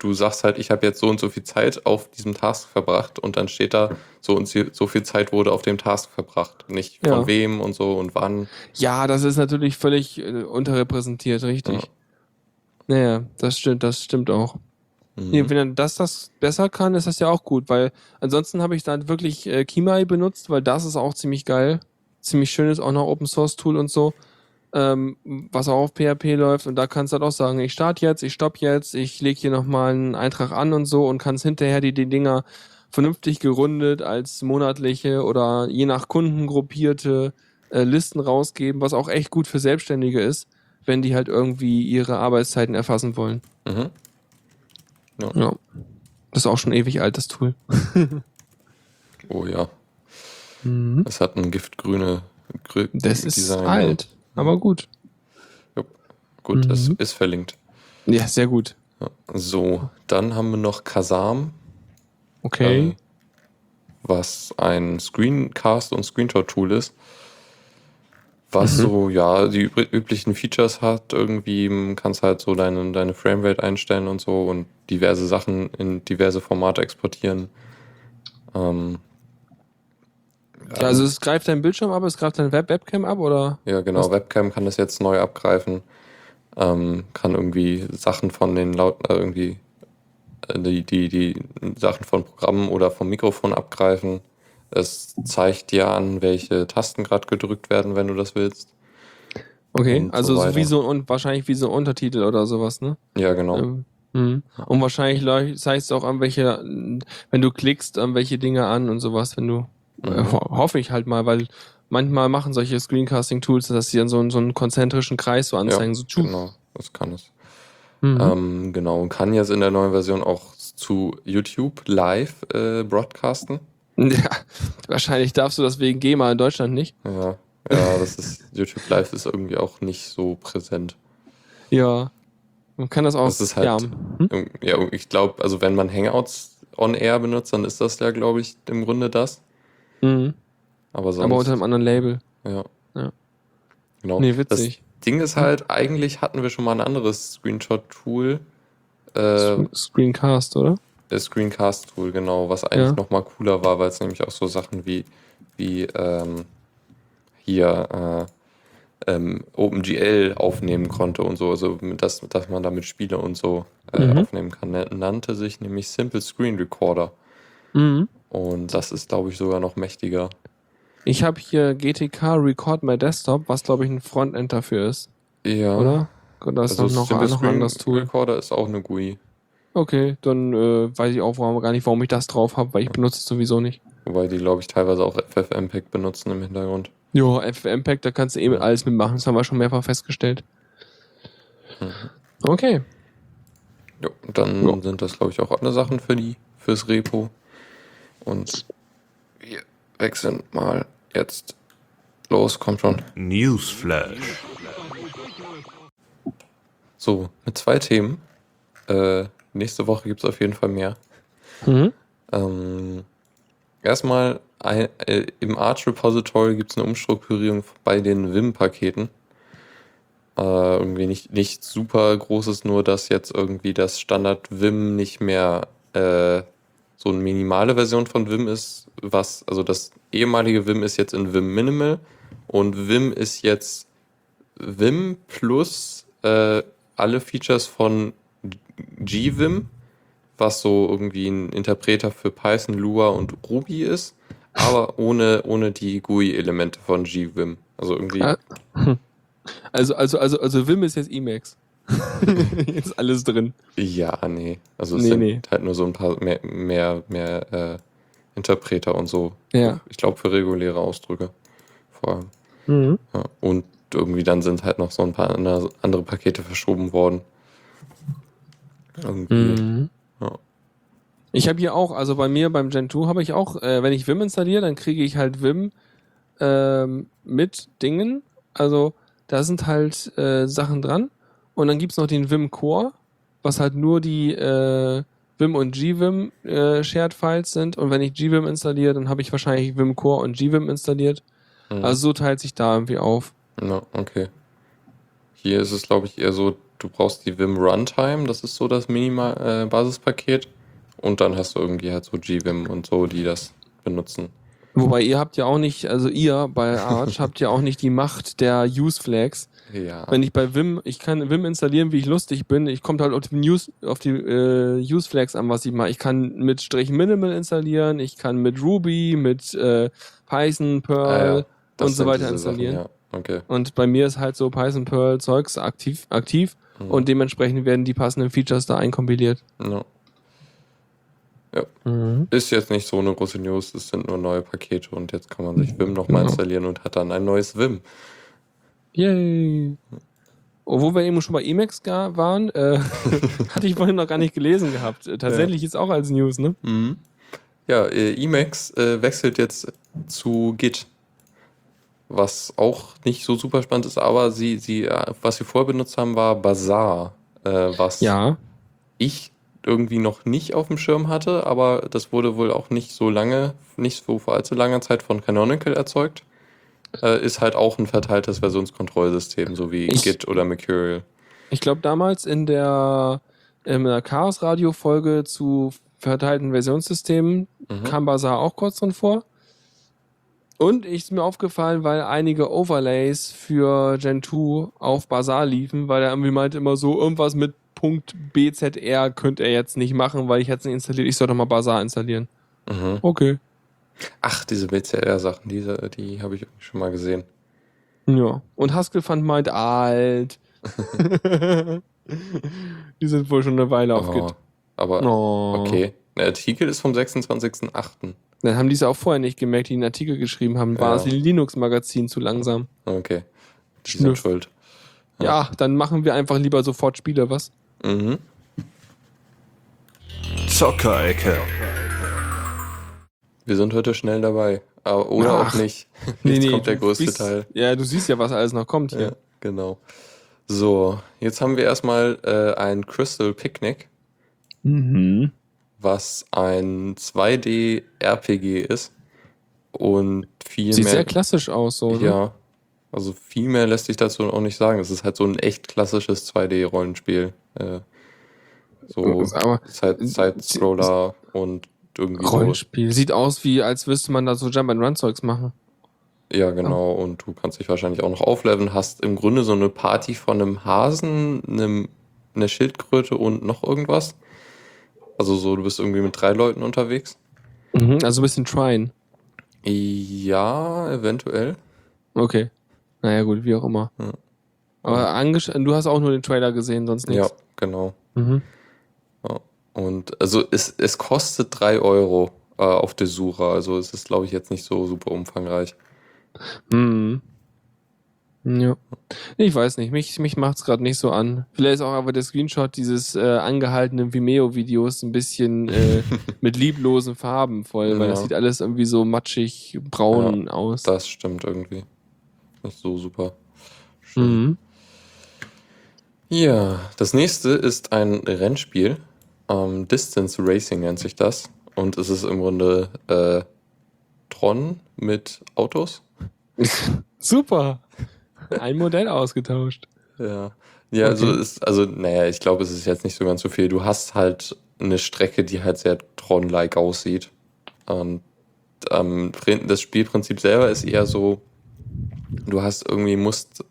Speaker 2: du sagst halt, ich habe jetzt so und so viel Zeit auf diesem Task verbracht und dann steht da, so und so viel Zeit wurde auf dem Task verbracht. Nicht von
Speaker 3: Ja.
Speaker 2: wem und so und wann.
Speaker 3: Ja, das ist natürlich völlig äh, unterrepräsentiert, richtig. Naja, das stimmt, das stimmt auch.
Speaker 2: Mhm.
Speaker 3: Nee, wenn er das, das besser kann, ist das ja auch gut, weil ansonsten habe ich dann wirklich äh, Kimai benutzt, weil das ist auch ziemlich geil. Ziemlich schönes, auch noch Open Source Tool und so, ähm, was auch auf PHP läuft. Und da kannst du halt auch sagen, ich starte jetzt, ich stopp jetzt, ich lege hier nochmal einen Eintrag an und so und kannst hinterher die, die Dinger vernünftig gerundet als monatliche oder je nach Kunden gruppierte äh, Listen rausgeben, was auch echt gut für Selbstständige ist, wenn die halt irgendwie ihre Arbeitszeiten erfassen wollen.
Speaker 2: Mhm.
Speaker 3: Ja. Das ist auch schon ewig alt, das Tool.
Speaker 2: Oh ja,
Speaker 3: Mhm.
Speaker 2: es hat ein giftgrüne grü
Speaker 3: Das ist
Speaker 2: Design.
Speaker 3: alt, aber gut.
Speaker 2: Gut, das
Speaker 3: Mhm.
Speaker 2: ist verlinkt.
Speaker 3: Ja, sehr gut.
Speaker 2: So, dann haben wir noch Kasam.
Speaker 3: Okay.
Speaker 2: ähm, was ein Screencast- und Screenshot-Tool ist, was
Speaker 3: Mhm.
Speaker 2: so, ja, die üb- üblichen Features hat. Irgendwie kannst halt so deine, deine Framerate einstellen und so und diverse Sachen in diverse Formate exportieren. Ähm,
Speaker 3: Ja, also es greift dein Bildschirm ab, es greift dein Web Webcam ab, oder?
Speaker 2: Ja, genau.
Speaker 3: Was-
Speaker 2: Webcam kann das jetzt neu abgreifen. Ähm, kann irgendwie Sachen von den Lauten, äh, irgendwie äh, die, die, die Sachen von Programmen oder vom Mikrofon abgreifen. Es zeigt dir an, welche Tasten gerade gedrückt werden, wenn du das willst.
Speaker 3: Okay,
Speaker 2: Und so
Speaker 3: also so wie so und wahrscheinlich wie so Untertitel oder sowas, ne?
Speaker 2: Ja, genau.
Speaker 3: Ähm, mhm. Und wahrscheinlich zeigt es auch an welche, wenn du klickst, an welche Dinge an und sowas, wenn du,
Speaker 2: Mhm.
Speaker 3: ho hoffe ich halt mal, weil manchmal machen solche Screencasting-Tools, dass sie dann so, so einen konzentrischen Kreis so anzeigen, so tschuh.
Speaker 2: Genau, das kann es.
Speaker 3: Mhm.
Speaker 2: Ähm, genau, und kann jetzt in der neuen Version auch zu YouTube live äh, broadcasten.
Speaker 3: Ja, wahrscheinlich darfst du das wegen GEMA in Deutschland nicht.
Speaker 2: Ja, ja, das ist, YouTube live ist irgendwie auch nicht so präsent.
Speaker 3: Ja. Man kann das auch.
Speaker 2: Das ist halt-
Speaker 3: ja. Hm?
Speaker 2: Ja, ich glaube, also wenn man Hangouts on Air benutzt, dann ist das ja, glaube ich, im Grunde das.
Speaker 3: Mhm.
Speaker 2: Aber sonst.
Speaker 3: Aber unter einem anderen Label.
Speaker 2: ja.
Speaker 3: Ja.
Speaker 2: Genau.
Speaker 3: Nee, witzig.
Speaker 2: Das Ding ist halt, eigentlich hatten wir schon mal ein anderes Screenshot-Tool. Äh,
Speaker 3: Sc- Screencast, oder?
Speaker 2: das Screencast-Tool, genau, was eigentlich
Speaker 3: Ja.
Speaker 2: noch mal cooler war, weil es nämlich auch so Sachen wie, wie ähm, hier äh, ähm, OpenGL aufnehmen konnte und so, also mit das, dass man damit Spiele und so äh,
Speaker 3: Mhm.
Speaker 2: aufnehmen kann. Nannte sich nämlich Simple Screen Recorder.
Speaker 3: Mhm.
Speaker 2: Und das ist, glaube ich, sogar noch mächtiger.
Speaker 3: Ich habe hier GTK Record My Desktop, was glaube ich ein Frontend dafür ist,
Speaker 2: Ja.
Speaker 3: oder? Oder ist
Speaker 2: Also
Speaker 3: noch,
Speaker 2: Simple
Speaker 3: noch ein anderes Tool?
Speaker 2: Recorder ist auch eine GUI.
Speaker 3: Okay, dann äh, weiß ich auch warum, gar nicht, warum ich das drauf habe, weil ich benutze es sowieso nicht.
Speaker 2: Wobei die, glaube ich, teilweise auch FFmpeg benutzen im Hintergrund.
Speaker 3: Jo, FFmpeg, da kannst du eh mit alles mitmachen, das haben wir schon mehrfach festgestellt.
Speaker 2: Mhm.
Speaker 3: Okay.
Speaker 2: Jo, dann
Speaker 3: Ja.
Speaker 2: sind das, glaube ich, auch andere Sachen für die, fürs Repo. Und wir wechseln mal jetzt Los, kommt schon.
Speaker 1: Newsflash.
Speaker 2: So, mit zwei Themen. Äh, nächste Woche gibt es auf jeden Fall mehr.
Speaker 3: Mhm.
Speaker 2: Ähm, erstmal ein, äh, im Arch Repository gibt es eine Umstrukturierung bei den Vim-Paketen. Äh, irgendwie nicht, nicht super großes, nur dass jetzt irgendwie das Standard Vim nicht mehr äh, so eine minimale Version von Vim ist, was, also das ehemalige Vim ist jetzt in Vim Minimal und Vim ist jetzt Vim plus äh, alle Features von GVim, was so irgendwie ein Interpreter für Python, Lua und Ruby ist, aber ohne, ohne die GUI-Elemente von GVim. Also irgendwie.
Speaker 3: Ah. Also, also, also, also Vim ist jetzt Emacs. jetzt alles drin.
Speaker 2: Ja, nee. Also es
Speaker 3: Nee,
Speaker 2: sind
Speaker 3: nee.
Speaker 2: halt nur so ein paar mehr, mehr, mehr äh, Interpreter und so.
Speaker 3: Ja.
Speaker 2: Ich glaube für reguläre Ausdrücke. Vor allem.
Speaker 3: Mhm.
Speaker 2: Ja. Und irgendwie dann sind halt noch so ein paar andere, andere Pakete verschoben worden. Irgendwie.
Speaker 3: Mhm.
Speaker 2: Ja.
Speaker 3: Ich habe hier auch, also bei mir beim Gen 2 habe ich auch, äh, wenn ich Vim installiere, dann kriege ich halt Vim ähm, mit Dingen. Also da sind halt äh, Sachen dran. Und dann gibt's noch den Vim Core, was halt nur die äh, Vim und GVim äh, Shared Files sind. Und wenn ich GVim installiere, dann habe ich wahrscheinlich Vim Core und GVim installiert.
Speaker 2: Mhm.
Speaker 3: Also so teilt sich da irgendwie auf.
Speaker 2: Ja, okay. Hier ist es, glaube ich, eher so, du brauchst die Vim Runtime, das ist so das Minimal äh, Basispaket. Und dann hast du irgendwie halt so GVim und so, die das benutzen.
Speaker 3: Wobei ihr habt ja auch nicht, also ihr bei Arch habt ja auch nicht die Macht der Use Flags.
Speaker 2: Ja.
Speaker 3: Wenn ich bei Vim, ich kann Vim installieren, wie ich lustig bin. Ich komme halt auf die, News, auf die äh, Use Flags an, was ich mache. Ich kann mit Strich Minimal installieren, ich kann mit Ruby, mit äh, Python, Perl
Speaker 2: Ah ja,
Speaker 3: und so weiter installieren.
Speaker 2: Sachen, ja. Okay.
Speaker 3: Und bei mir ist halt so Python, Perl Zeugs aktiv, aktiv
Speaker 2: Mhm.
Speaker 3: und dementsprechend werden die passenden Features da einkompiliert.
Speaker 2: Ja. Ist jetzt nicht so eine große News, es sind nur neue Pakete und jetzt kann man sich Vim nochmal
Speaker 3: Genau.
Speaker 2: installieren und hat dann ein neues Vim.
Speaker 3: Yay! Obwohl wir eben schon bei Emacs waren, äh, hatte ich vorhin noch gar nicht gelesen gehabt. Äh, Tatsächlich ist auch als News, ne?
Speaker 2: Ja, äh, Emacs äh, wechselt jetzt zu Git. Was auch nicht so super spannend ist, aber sie, sie, äh, was sie vorher benutzt haben, war Bazaar. Äh, was
Speaker 3: Ja.
Speaker 2: ich irgendwie noch nicht auf dem Schirm hatte, aber das wurde wohl auch nicht so lange, nicht so vor allzu langer Zeit von Canonical erzeugt. Äh, ist halt auch ein verteiltes Versionskontrollsystem, so wie
Speaker 3: Ich-
Speaker 2: Git oder Mercurial.
Speaker 3: Ich glaube, damals in der, in der Chaos-Radio-Folge zu verteilten Versionssystemen
Speaker 2: Mhm.
Speaker 3: kam Bazaar auch kurz drin vor. Und ich ist mir aufgefallen, weil einige Overlays für Gen 2 auf Bazaar liefen, weil er irgendwie meinte immer so, irgendwas mit Punkt BZR könnte er jetzt nicht machen, weil ich jetzt nicht installiert. Ich soll doch mal Bazaar installieren.
Speaker 2: Mhm.
Speaker 3: Okay.
Speaker 2: Ach, diese BCR-Sachen, diese, die habe ich schon mal gesehen.
Speaker 3: Ja. Und Haskell-Fund meint alt. Die sind wohl schon eine Weile auf
Speaker 2: Oh, aber
Speaker 3: Oh.
Speaker 2: okay. Der Artikel ist vom 26.08.
Speaker 3: Dann haben die es auch vorher nicht gemerkt, die einen Artikel geschrieben haben. War
Speaker 2: Ja.
Speaker 3: das Linux-Magazin zu langsam?
Speaker 2: Okay. Die sind schuld.
Speaker 3: Ja. dann machen wir einfach lieber sofort Spiele, was?
Speaker 2: Mhm.
Speaker 1: Zockerecke.
Speaker 2: Wir sind heute schnell dabei. Aber, oder
Speaker 3: Ach.
Speaker 2: auch nicht. Jetzt kommt der größte
Speaker 3: siehst-
Speaker 2: Teil.
Speaker 3: Ja, du siehst ja, was alles noch kommt
Speaker 2: Ja,
Speaker 3: hier.
Speaker 2: genau. So, jetzt haben wir erstmal äh, ein Crystal Picnic,
Speaker 3: Mhm.
Speaker 2: was ein 2D-RPG ist. Und viel
Speaker 3: Sieht
Speaker 2: mehr.
Speaker 3: sehr klassisch aus, so. Ne?
Speaker 2: Ja. Also viel mehr lässt sich dazu auch nicht sagen. Es ist halt so ein echt klassisches 2D-Rollenspiel. Äh, so
Speaker 3: Aber
Speaker 2: Side- Side-Scroller und irgendwie so.
Speaker 3: Rollenspiel. Sieht aus wie, als müsste man da so Jump-and-Run-Zeugs machen.
Speaker 2: Ja, genau. Und du kannst dich wahrscheinlich auch noch aufleveln. Hast im Grunde so eine Party von einem Hasen, einem, einer Schildkröte und noch irgendwas. Also so, du bist irgendwie mit drei Leuten unterwegs.
Speaker 3: Mhm, also ein bisschen Trine.
Speaker 2: Ja, eventuell.
Speaker 3: Okay. Naja, gut, wie auch immer.
Speaker 2: Ja.
Speaker 3: Aber du hast auch nur den Trailer gesehen, sonst
Speaker 2: Ja,
Speaker 3: nichts.
Speaker 2: genau.
Speaker 3: Mhm.
Speaker 2: Und also es, es kostet drei Euro äh, auf der Suche. Also es ist, glaube ich, jetzt nicht so super umfangreich.
Speaker 3: Mhm. Ja. Ich weiß nicht, mich, mich macht's gerade nicht so an. Vielleicht ist auch aber der Screenshot dieses äh, angehaltenen Vimeo-Videos ein bisschen äh, mit lieblosen Farben voll, weil das
Speaker 2: Ja.
Speaker 3: sieht alles irgendwie so matschig braun aus.
Speaker 2: Das stimmt irgendwie. nicht so super schön.
Speaker 3: Mhm.
Speaker 2: Ja, das nächste ist ein Rennspiel. Ähm, Distance Racing nennt sich das. Und es ist im Grunde äh, Tron mit Autos.
Speaker 3: Super. Ein Modell ausgetauscht.
Speaker 2: Ja. Ja, also
Speaker 3: Okay.
Speaker 2: ist, also, naja, ich glaube, es ist jetzt nicht so ganz so viel. Du hast halt eine Strecke, die halt sehr Tron-like aussieht. Und ähm, das Spielprinzip selber ist eher so, du hast irgendwie, musst,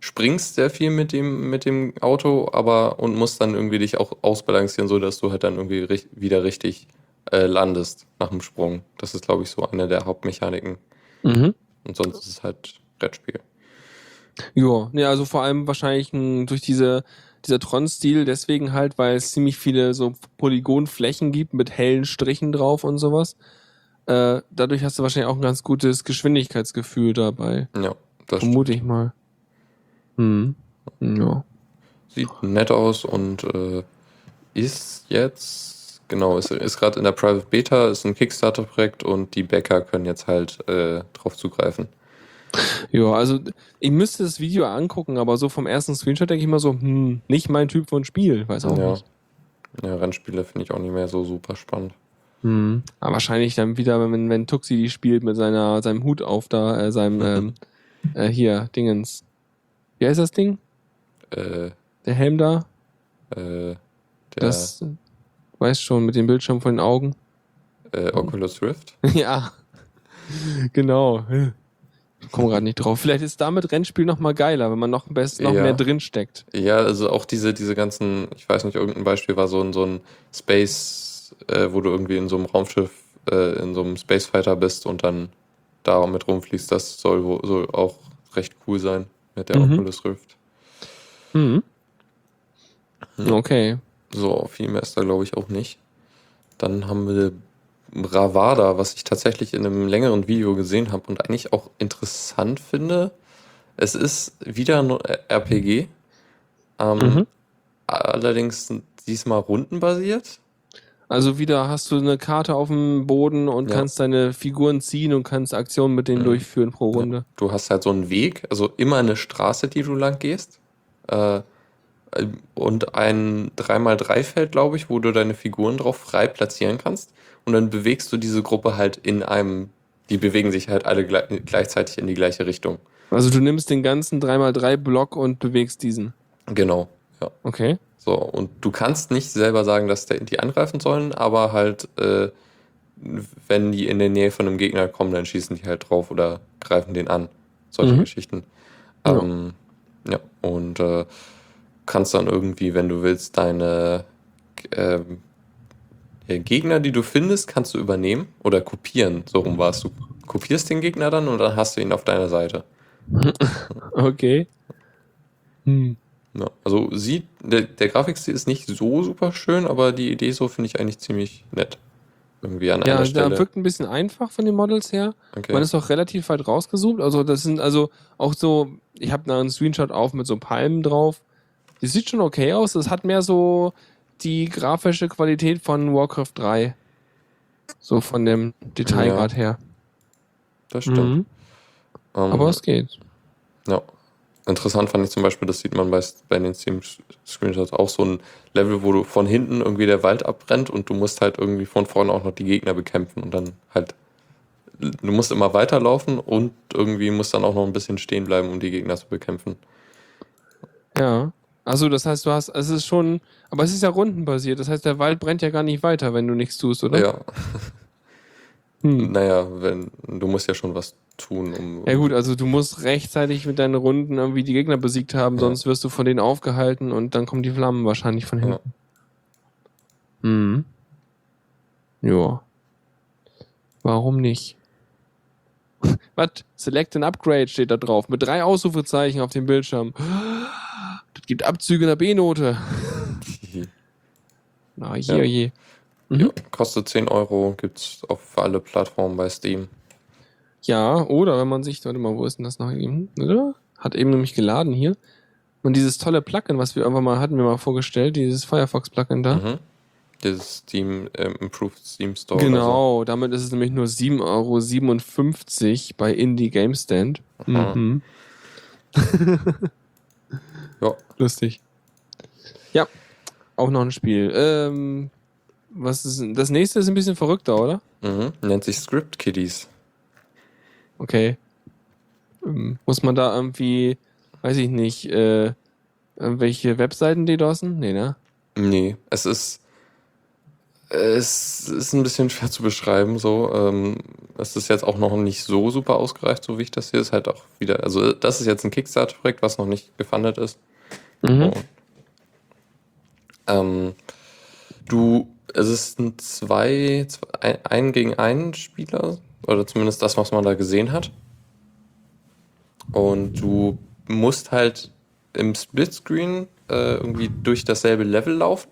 Speaker 2: springst sehr viel mit dem, mit dem Auto, aber und musst dann irgendwie dich auch ausbalancieren, so dass du halt dann irgendwie rich- wieder richtig äh, landest nach dem Sprung. Das ist, glaube ich, so eine der Hauptmechaniken.
Speaker 3: Mhm.
Speaker 2: Und sonst ist es halt Brettspiel.
Speaker 3: Ja, ne, also vor allem wahrscheinlich ein, durch diese, dieser Tron-Stil, deswegen halt, weil es ziemlich viele so Polygonflächen gibt mit hellen Strichen drauf und sowas. Äh, dadurch hast du wahrscheinlich auch ein ganz gutes Geschwindigkeitsgefühl dabei.
Speaker 2: Ja, das
Speaker 3: Vermute ich mal. Hm. Ja.
Speaker 2: Sieht nett aus und äh, ist jetzt, genau, ist, ist gerade in der Private Beta, ist ein Kickstarter-Projekt und die Bäcker können jetzt halt äh, drauf zugreifen.
Speaker 3: Ja, also ich müsste das Video angucken, aber so vom ersten Screenshot denke ich mal so, hm, nicht mein Typ von Spiel, weiß auch
Speaker 2: Ja.
Speaker 3: nicht.
Speaker 2: Ja, Rennspiele finde ich auch nicht mehr so super spannend.
Speaker 3: Hm. Aber wahrscheinlich dann wieder, wenn, wenn Tuxi die spielt mit seiner, seinem Hut auf da, äh, seinem, ähm, äh, hier, Dingens. Wie heißt das Ding?
Speaker 2: Äh,
Speaker 3: Der Helm da?
Speaker 2: äh,
Speaker 3: Das, weißt schon, mit dem Bildschirm vor den Augen.
Speaker 2: äh, Oculus Rift.
Speaker 3: ja. Genau. Ich komme gerade nicht drauf. Vielleicht ist damit Rennspiel noch mal geiler, wenn man noch, best, noch
Speaker 2: Ja.
Speaker 3: mehr drin steckt.
Speaker 2: Ja, also auch diese, diese ganzen, ich weiß nicht, irgendein Beispiel war so ein, so ein Space, äh, wo du irgendwie in so einem Raumschiff, äh, in so einem Space Fighter bist und dann da mit rumfliegst. Das soll, soll auch recht cool sein mit der
Speaker 3: Mhm.
Speaker 2: Oculus Rift.
Speaker 3: Hm.
Speaker 2: Hm.
Speaker 3: Okay.
Speaker 2: So, viel mehr ist da, glaube ich, auch nicht. Dann haben wir Bravada, was ich tatsächlich in einem längeren Video gesehen habe und eigentlich auch interessant finde. Es ist wieder ein RPG. Ähm,
Speaker 3: Mhm.
Speaker 2: Allerdings diesmal rundenbasiert.
Speaker 3: Also wieder hast du eine Karte auf dem Boden und
Speaker 2: Ja.
Speaker 3: kannst deine Figuren ziehen und kannst Aktionen mit denen
Speaker 2: Mhm.
Speaker 3: durchführen pro Runde.
Speaker 2: Du hast halt so einen Weg, also immer eine Straße, die du lang gehst. Äh, und ein 3x3-Feld, glaube ich, wo du deine Figuren drauf frei platzieren kannst. Und dann bewegst du diese Gruppe halt in einem, die bewegen sich halt alle gle gleichzeitig in die gleiche Richtung.
Speaker 3: Also du nimmst den ganzen 3x3-Block und bewegst diesen.
Speaker 2: Genau, ja.
Speaker 3: Okay.
Speaker 2: So, und du kannst nicht selber sagen, dass die angreifen sollen, aber halt, äh, wenn die in der Nähe von einem Gegner kommen, dann schießen die halt drauf oder greifen den an. Solche
Speaker 3: Mhm.
Speaker 2: Geschichten.
Speaker 3: Ja.
Speaker 2: Ähm, ja, und äh, kannst dann irgendwie, wenn du willst, deine äh, Gegner, die du findest, kannst du übernehmen oder kopieren. So rum warst du. Kopierst den Gegner dann und dann hast du ihn auf deiner Seite.
Speaker 3: Okay. Hm.
Speaker 2: Ja, also sieht, der, der Grafikstil ist nicht so super schön, aber die Idee so finde ich eigentlich ziemlich nett. Irgendwie an
Speaker 3: Ja,
Speaker 2: einer
Speaker 3: der
Speaker 2: Stelle.
Speaker 3: wirkt ein bisschen einfach von den Models her.
Speaker 2: Okay.
Speaker 3: Man ist auch relativ weit rausgezoomt. Also das sind also auch so, ich habe da einen Screenshot auf mit so Palmen drauf. Die sieht schon okay aus. Es hat mehr so die grafische Qualität von Warcraft 3. So von dem Detailgrad her.
Speaker 2: das stimmt.
Speaker 3: Mhm.
Speaker 2: Ähm,
Speaker 3: Aber es geht.
Speaker 2: ja. Interessant fand ich zum Beispiel, das sieht man bei, bei den Steam-Screenshots auch so ein Level, wo du von hinten irgendwie der Wald abbrennt und du musst halt irgendwie von vorne auch noch die Gegner bekämpfen und dann halt, du musst immer weiterlaufen und irgendwie musst dann auch noch ein bisschen stehen bleiben, um die Gegner zu bekämpfen.
Speaker 3: Ja. Also das heißt, du hast, es ist schon, aber es ist ja rundenbasiert. Das heißt, der Wald brennt ja gar nicht weiter, wenn du nichts tust, oder?
Speaker 2: Ja,
Speaker 3: Hm.
Speaker 2: naja, wenn, du musst ja schon was tun, um.
Speaker 3: Ja gut, also du musst rechtzeitig mit deinen Runden irgendwie die Gegner besiegt haben,
Speaker 2: Ja.
Speaker 3: sonst wirst du von denen aufgehalten und dann kommen die Flammen wahrscheinlich von
Speaker 2: Ja.
Speaker 3: hinten. Mhm. Ja. Warum nicht? Was? Select an Upgrade steht da drauf. Mit drei Ausrufezeichen auf dem Bildschirm. Das gibt Abzüge in der B-Note. Na, je,
Speaker 2: Ja.
Speaker 3: je. Mhm.
Speaker 2: Ja, kostet 10 Euro, gibt's auf alle Plattformen bei Steam.
Speaker 3: Ja, oder wenn man sich, warte mal, wo ist denn das noch eben? Oder? Hat eben nämlich geladen hier. Und dieses tolle Plugin, was wir irgendwann mal hatten, wir mal vorgestellt, dieses Firefox-Plugin da,
Speaker 2: Mhm. Das Steam, ähm, Improved Steam Store.
Speaker 3: Genau, damit ist es nämlich nur 7,57 Euro bei Indie Game Stand. Mhm.
Speaker 2: Ja.
Speaker 3: Lustig. Ja, auch noch ein Spiel. Ähm, was ist das nächste ist ein bisschen verrückter, oder?
Speaker 2: So. Mhm. Nennt sich Script Kiddies.
Speaker 3: Okay. Ähm, muss man da irgendwie, weiß ich nicht, äh, irgendwelche Webseiten DDoSen? Nee, ne?
Speaker 2: Nee, es ist. Es ist ein bisschen schwer zu beschreiben, so. Ähm, es ist jetzt auch noch nicht so super ausgereift, so wie ich das hier ist halt auch wieder. Also, das ist jetzt ein Kickstarter-Projekt, was noch nicht gefundet ist.
Speaker 3: Mhm.
Speaker 2: Und, ähm, du, es ist ein zwei, zwei, ein, gegen einen Spieler, oder zumindest das, was man da gesehen hat. Und du musst halt im Splitscreen äh, irgendwie durch dasselbe Level laufen.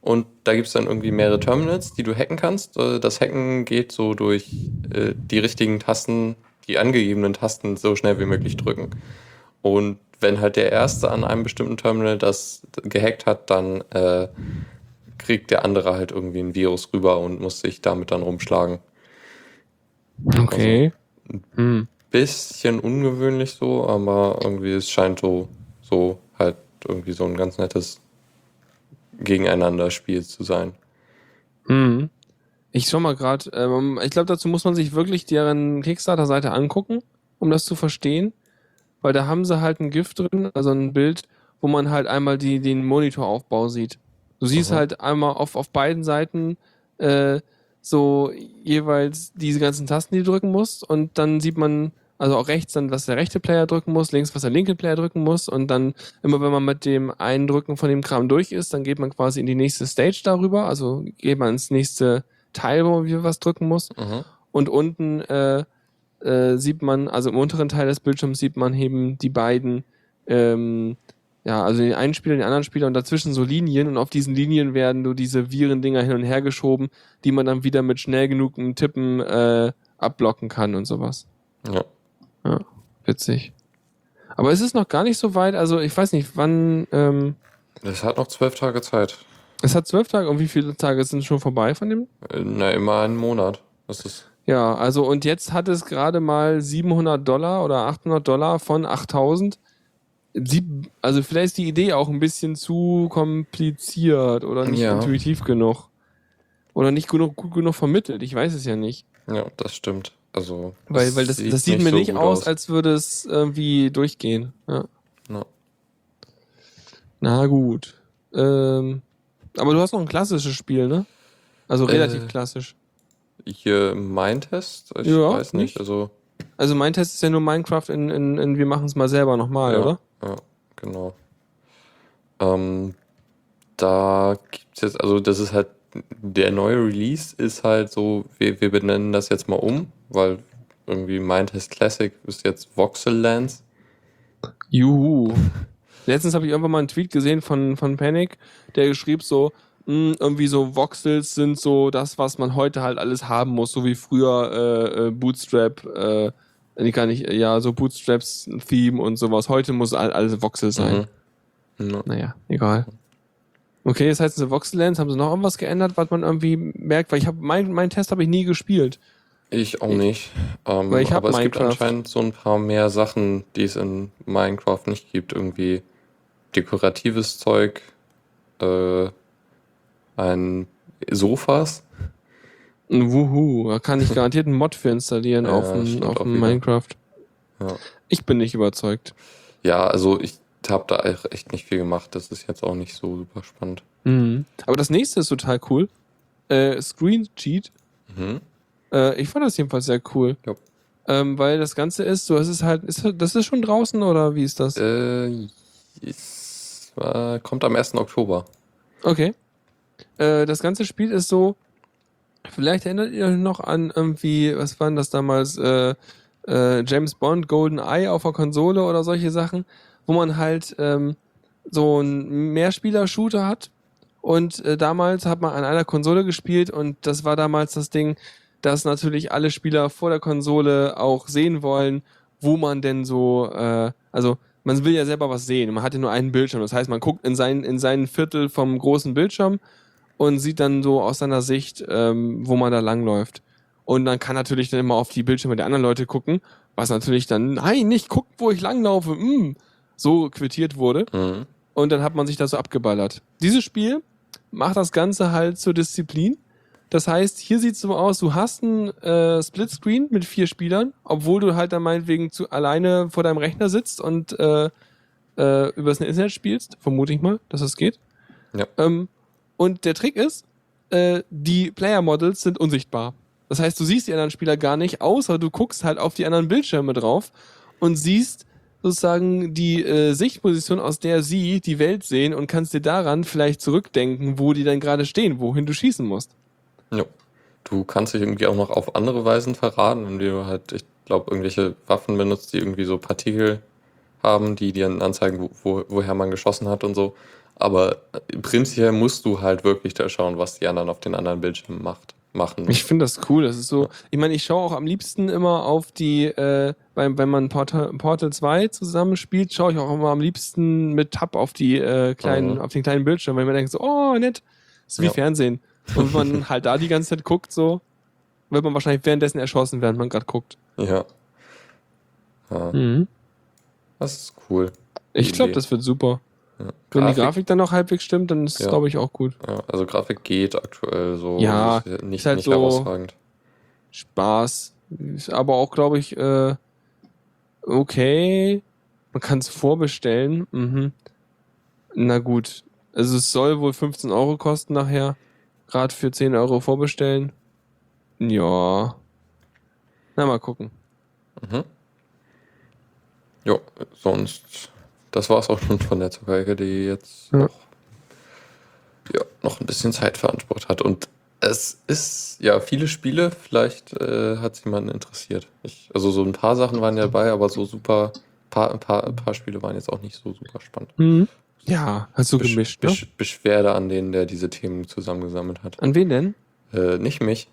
Speaker 2: Und da gibt es dann irgendwie mehrere Terminals, die du hacken kannst. Äh, Das Hacken geht so durch äh, die richtigen Tasten, die angegebenen Tasten so schnell wie möglich drücken. Und wenn halt der Erste an einem bestimmten Terminal das gehackt hat, dann äh, kriegt der andere halt irgendwie ein Virus rüber und muss sich damit dann rumschlagen.
Speaker 3: Okay. Hm.
Speaker 2: Bisschen ungewöhnlich so, aber irgendwie es scheint so, so halt irgendwie so ein ganz nettes Gegeneinander-Spiel zu sein.
Speaker 3: Hm. Ich schau mal gerade, ähm, ich glaube, dazu muss man sich wirklich deren Kickstarter-Seite angucken, um das zu verstehen. Weil da haben sie halt ein GIF drin, also ein Bild, wo man halt einmal die, den Monitoraufbau sieht. Du siehst
Speaker 2: Aha.
Speaker 3: halt einmal auf, auf beiden Seiten äh, so jeweils diese ganzen Tasten, die du drücken musst. Und dann sieht man, also auch rechts dann, was der rechte Player drücken muss, links, was der linke Player drücken muss. Und dann immer, wenn man mit dem Eindrücken von dem Kram durch ist, dann geht man quasi in die nächste Stage darüber. Also geht man ins nächste Teil, wo man was drücken muss.
Speaker 2: Mhm.
Speaker 3: Und unten äh, äh, sieht man, also im unteren Teil des Bildschirms sieht man eben die beiden, ähm, ja, also den einen Spieler, den anderen Spieler und dazwischen so Linien und auf diesen Linien werden so diese Virendinger hin und her geschoben, die man dann wieder mit schnell genug Tippen äh, abblocken kann und sowas.
Speaker 2: Ja.
Speaker 3: Ja, witzig. Aber es ist noch gar nicht so weit, also ich weiß nicht, wann, ähm,
Speaker 2: Es hat noch zwölf Tage Zeit.
Speaker 3: es hat zwölf Tage und wie viele Tage sind schon vorbei von dem?
Speaker 2: Na, immer einen Monat. Das ist.
Speaker 3: Ja, also und jetzt hat es gerade mal 700 Dollar oder 800 Dollar von 8000. Sie, also vielleicht ist die Idee auch ein bisschen zu kompliziert oder nicht
Speaker 2: Ja.
Speaker 3: intuitiv genug. Oder nicht genug, gut genug vermittelt. Ich weiß es ja nicht.
Speaker 2: Ja, das stimmt. Also.
Speaker 3: Weil, weil das, das sieht mir
Speaker 2: so
Speaker 3: nicht
Speaker 2: gut
Speaker 3: aus, als würde es irgendwie durchgehen. Ja.
Speaker 2: Ja.
Speaker 3: Na gut. Ähm, aber du hast noch ein klassisches Spiel, ne? Also relativ
Speaker 2: Äh,
Speaker 3: klassisch.
Speaker 2: Hier mein Test? Ich
Speaker 3: Ja,
Speaker 2: weiß nicht.
Speaker 3: nicht?
Speaker 2: Also.
Speaker 3: Also mein Test ist ja nur Minecraft in, in, in wir machen es mal selber nochmal,
Speaker 2: ja,
Speaker 3: oder?
Speaker 2: Ja, genau. Ähm, da gibt's jetzt, also das ist halt, der neue Release ist halt so, wir, wir benennen das jetzt mal um, weil irgendwie Mindtest Classic ist jetzt Voxel Lands.
Speaker 3: Juhu. Letztens habe ich irgendwann mal einen Tweet gesehen von, von Panic, der geschrieben so, mh, irgendwie so Voxels sind so das, was man heute halt alles haben muss, so wie früher äh, äh, Bootstrap, äh, nee, gar nicht, ja, so Bootstraps Theme und sowas. Heute muss all, alles Voxel sein.
Speaker 2: Mhm. Ja.
Speaker 3: Naja, egal. Okay, das heißt, diese Voxel-Lands, haben sie noch irgendwas geändert, was man irgendwie merkt? Weil ich habe, mein, mein Test habe ich nie gespielt.
Speaker 2: Ich auch nicht. Ähm,
Speaker 3: Weil ich hab
Speaker 2: aber es gibt
Speaker 3: Minecraft.
Speaker 2: anscheinend so ein paar mehr Sachen, die es in Minecraft nicht gibt. Irgendwie dekoratives Zeug, äh, ein Sofas.
Speaker 3: Wuhu, da kann ich garantiert einen Mod für installieren
Speaker 2: Ja,
Speaker 3: auf
Speaker 2: stimmt
Speaker 3: auf
Speaker 2: wieder.
Speaker 3: Minecraft.
Speaker 2: Ja.
Speaker 3: Ich bin nicht überzeugt.
Speaker 2: Ja, also ich habe da echt nicht viel gemacht. Das ist jetzt auch nicht so super spannend.
Speaker 3: Mhm. Aber das nächste ist total cool. Äh, Screen Cheat.
Speaker 2: Mhm.
Speaker 3: Äh, ich fand das jedenfalls sehr cool.
Speaker 2: Ja.
Speaker 3: Ähm, weil das Ganze ist so, es ist halt, ist, das ist schon draußen oder wie ist das?
Speaker 2: Äh, es äh, kommt am 1. Oktober.
Speaker 3: Okay. Äh, das ganze Spiel ist so, vielleicht erinnert ihr euch noch an irgendwie, was waren das damals, äh, äh, James Bond, Golden Eye auf der Konsole oder solche Sachen, wo man halt ähm, so einen Mehrspieler-Shooter hat. Und äh, damals hat man an einer Konsole gespielt und das war damals das Ding, dass natürlich alle Spieler vor der Konsole auch sehen wollen, wo man denn so, äh, also man will ja selber was sehen. Man hat ja nur einen Bildschirm. Das heißt, man guckt in sein, in seinen Viertel vom großen Bildschirm und sieht dann so aus seiner Sicht, ähm, wo man da langläuft. Und dann kann natürlich dann immer auf die Bildschirme der anderen Leute gucken, was natürlich dann, nein, nicht guckt, wo ich langlaufe, mm, so quittiert wurde.
Speaker 2: Mhm.
Speaker 3: Und dann hat man sich da so abgeballert. Dieses Spiel macht das Ganze halt zur Disziplin. Das heißt, hier sieht es so aus, du hast ein äh, Splitscreen mit vier Spielern, obwohl du halt dann meinetwegen zu alleine vor deinem Rechner sitzt und äh, äh, übers Internet spielst, vermute ich mal, dass das geht.
Speaker 2: Ja.
Speaker 3: Ähm, und der Trick ist, äh, die Player Models sind unsichtbar. Das heißt, du siehst die anderen Spieler gar nicht, außer du guckst halt auf die anderen Bildschirme drauf und siehst sozusagen die äh, Sichtposition, aus der sie die Welt sehen und kannst dir daran vielleicht zurückdenken, wo die dann gerade stehen, wohin du schießen musst.
Speaker 2: Ja. Du kannst dich irgendwie auch noch auf andere Weisen verraten, indem du halt, ich glaube, irgendwelche Waffen benutzt, die irgendwie so Partikel haben, die dir anzeigen, wo, wo, woher man geschossen hat und so. Aber prinzipiell musst du halt wirklich da schauen, was die anderen auf den anderen Bildschirmen macht, machen.
Speaker 3: Ich finde das cool. Das ist so, ich meine, ich schaue auch am liebsten immer auf die, äh, wenn, wenn man Portal, Portal 2 zusammenspielt, schaue ich auch immer am liebsten mit Tab auf die äh, kleinen,
Speaker 2: Mhm.
Speaker 3: auf den kleinen Bildschirm, weil ich mir denke so, oh, nett. Das ist wie
Speaker 2: Ja.
Speaker 3: Fernsehen. Und wenn man halt da die ganze Zeit guckt, so, wird man wahrscheinlich währenddessen erschossen, während man gerade guckt.
Speaker 2: Ja. ja.
Speaker 3: Mhm.
Speaker 2: Das ist cool.
Speaker 3: Ich glaube, das wird super.
Speaker 2: Ja.
Speaker 3: Wenn die Grafik dann noch halbwegs stimmt, dann ist es,
Speaker 2: Ja.
Speaker 3: glaube ich, auch gut.
Speaker 2: Ja, also Grafik geht aktuell so.
Speaker 3: Ja,
Speaker 2: ist nicht,
Speaker 3: ist halt
Speaker 2: nicht
Speaker 3: so-
Speaker 2: herausragend.
Speaker 3: Spaß. Ist aber auch, glaube ich, äh, okay. Man kann es vorbestellen. Mhm. Na gut. Also es soll wohl 15 Euro kosten nachher. Gerade für 10 Euro vorbestellen. Ja. Na, mal gucken.
Speaker 2: Mhm. Jo, sonst, das war's auch schon von der Zuckerecke, die jetzt
Speaker 3: Ja.
Speaker 2: noch, ja, noch ein bisschen Zeit veransprucht hat. Und es ist, ja, viele Spiele, vielleicht äh, hat es jemanden interessiert. Ich, also so ein paar Sachen waren ja dabei, aber so super, paar, ein paar, ein paar Spiele waren jetzt auch nicht so super spannend.
Speaker 3: Mhm. Ja, hast du
Speaker 2: Besch-
Speaker 3: gemischt, ne?
Speaker 2: Besch Beschwerde an denen, der diese Themen zusammengesammelt hat.
Speaker 3: An wen denn?
Speaker 2: Äh, nicht mich.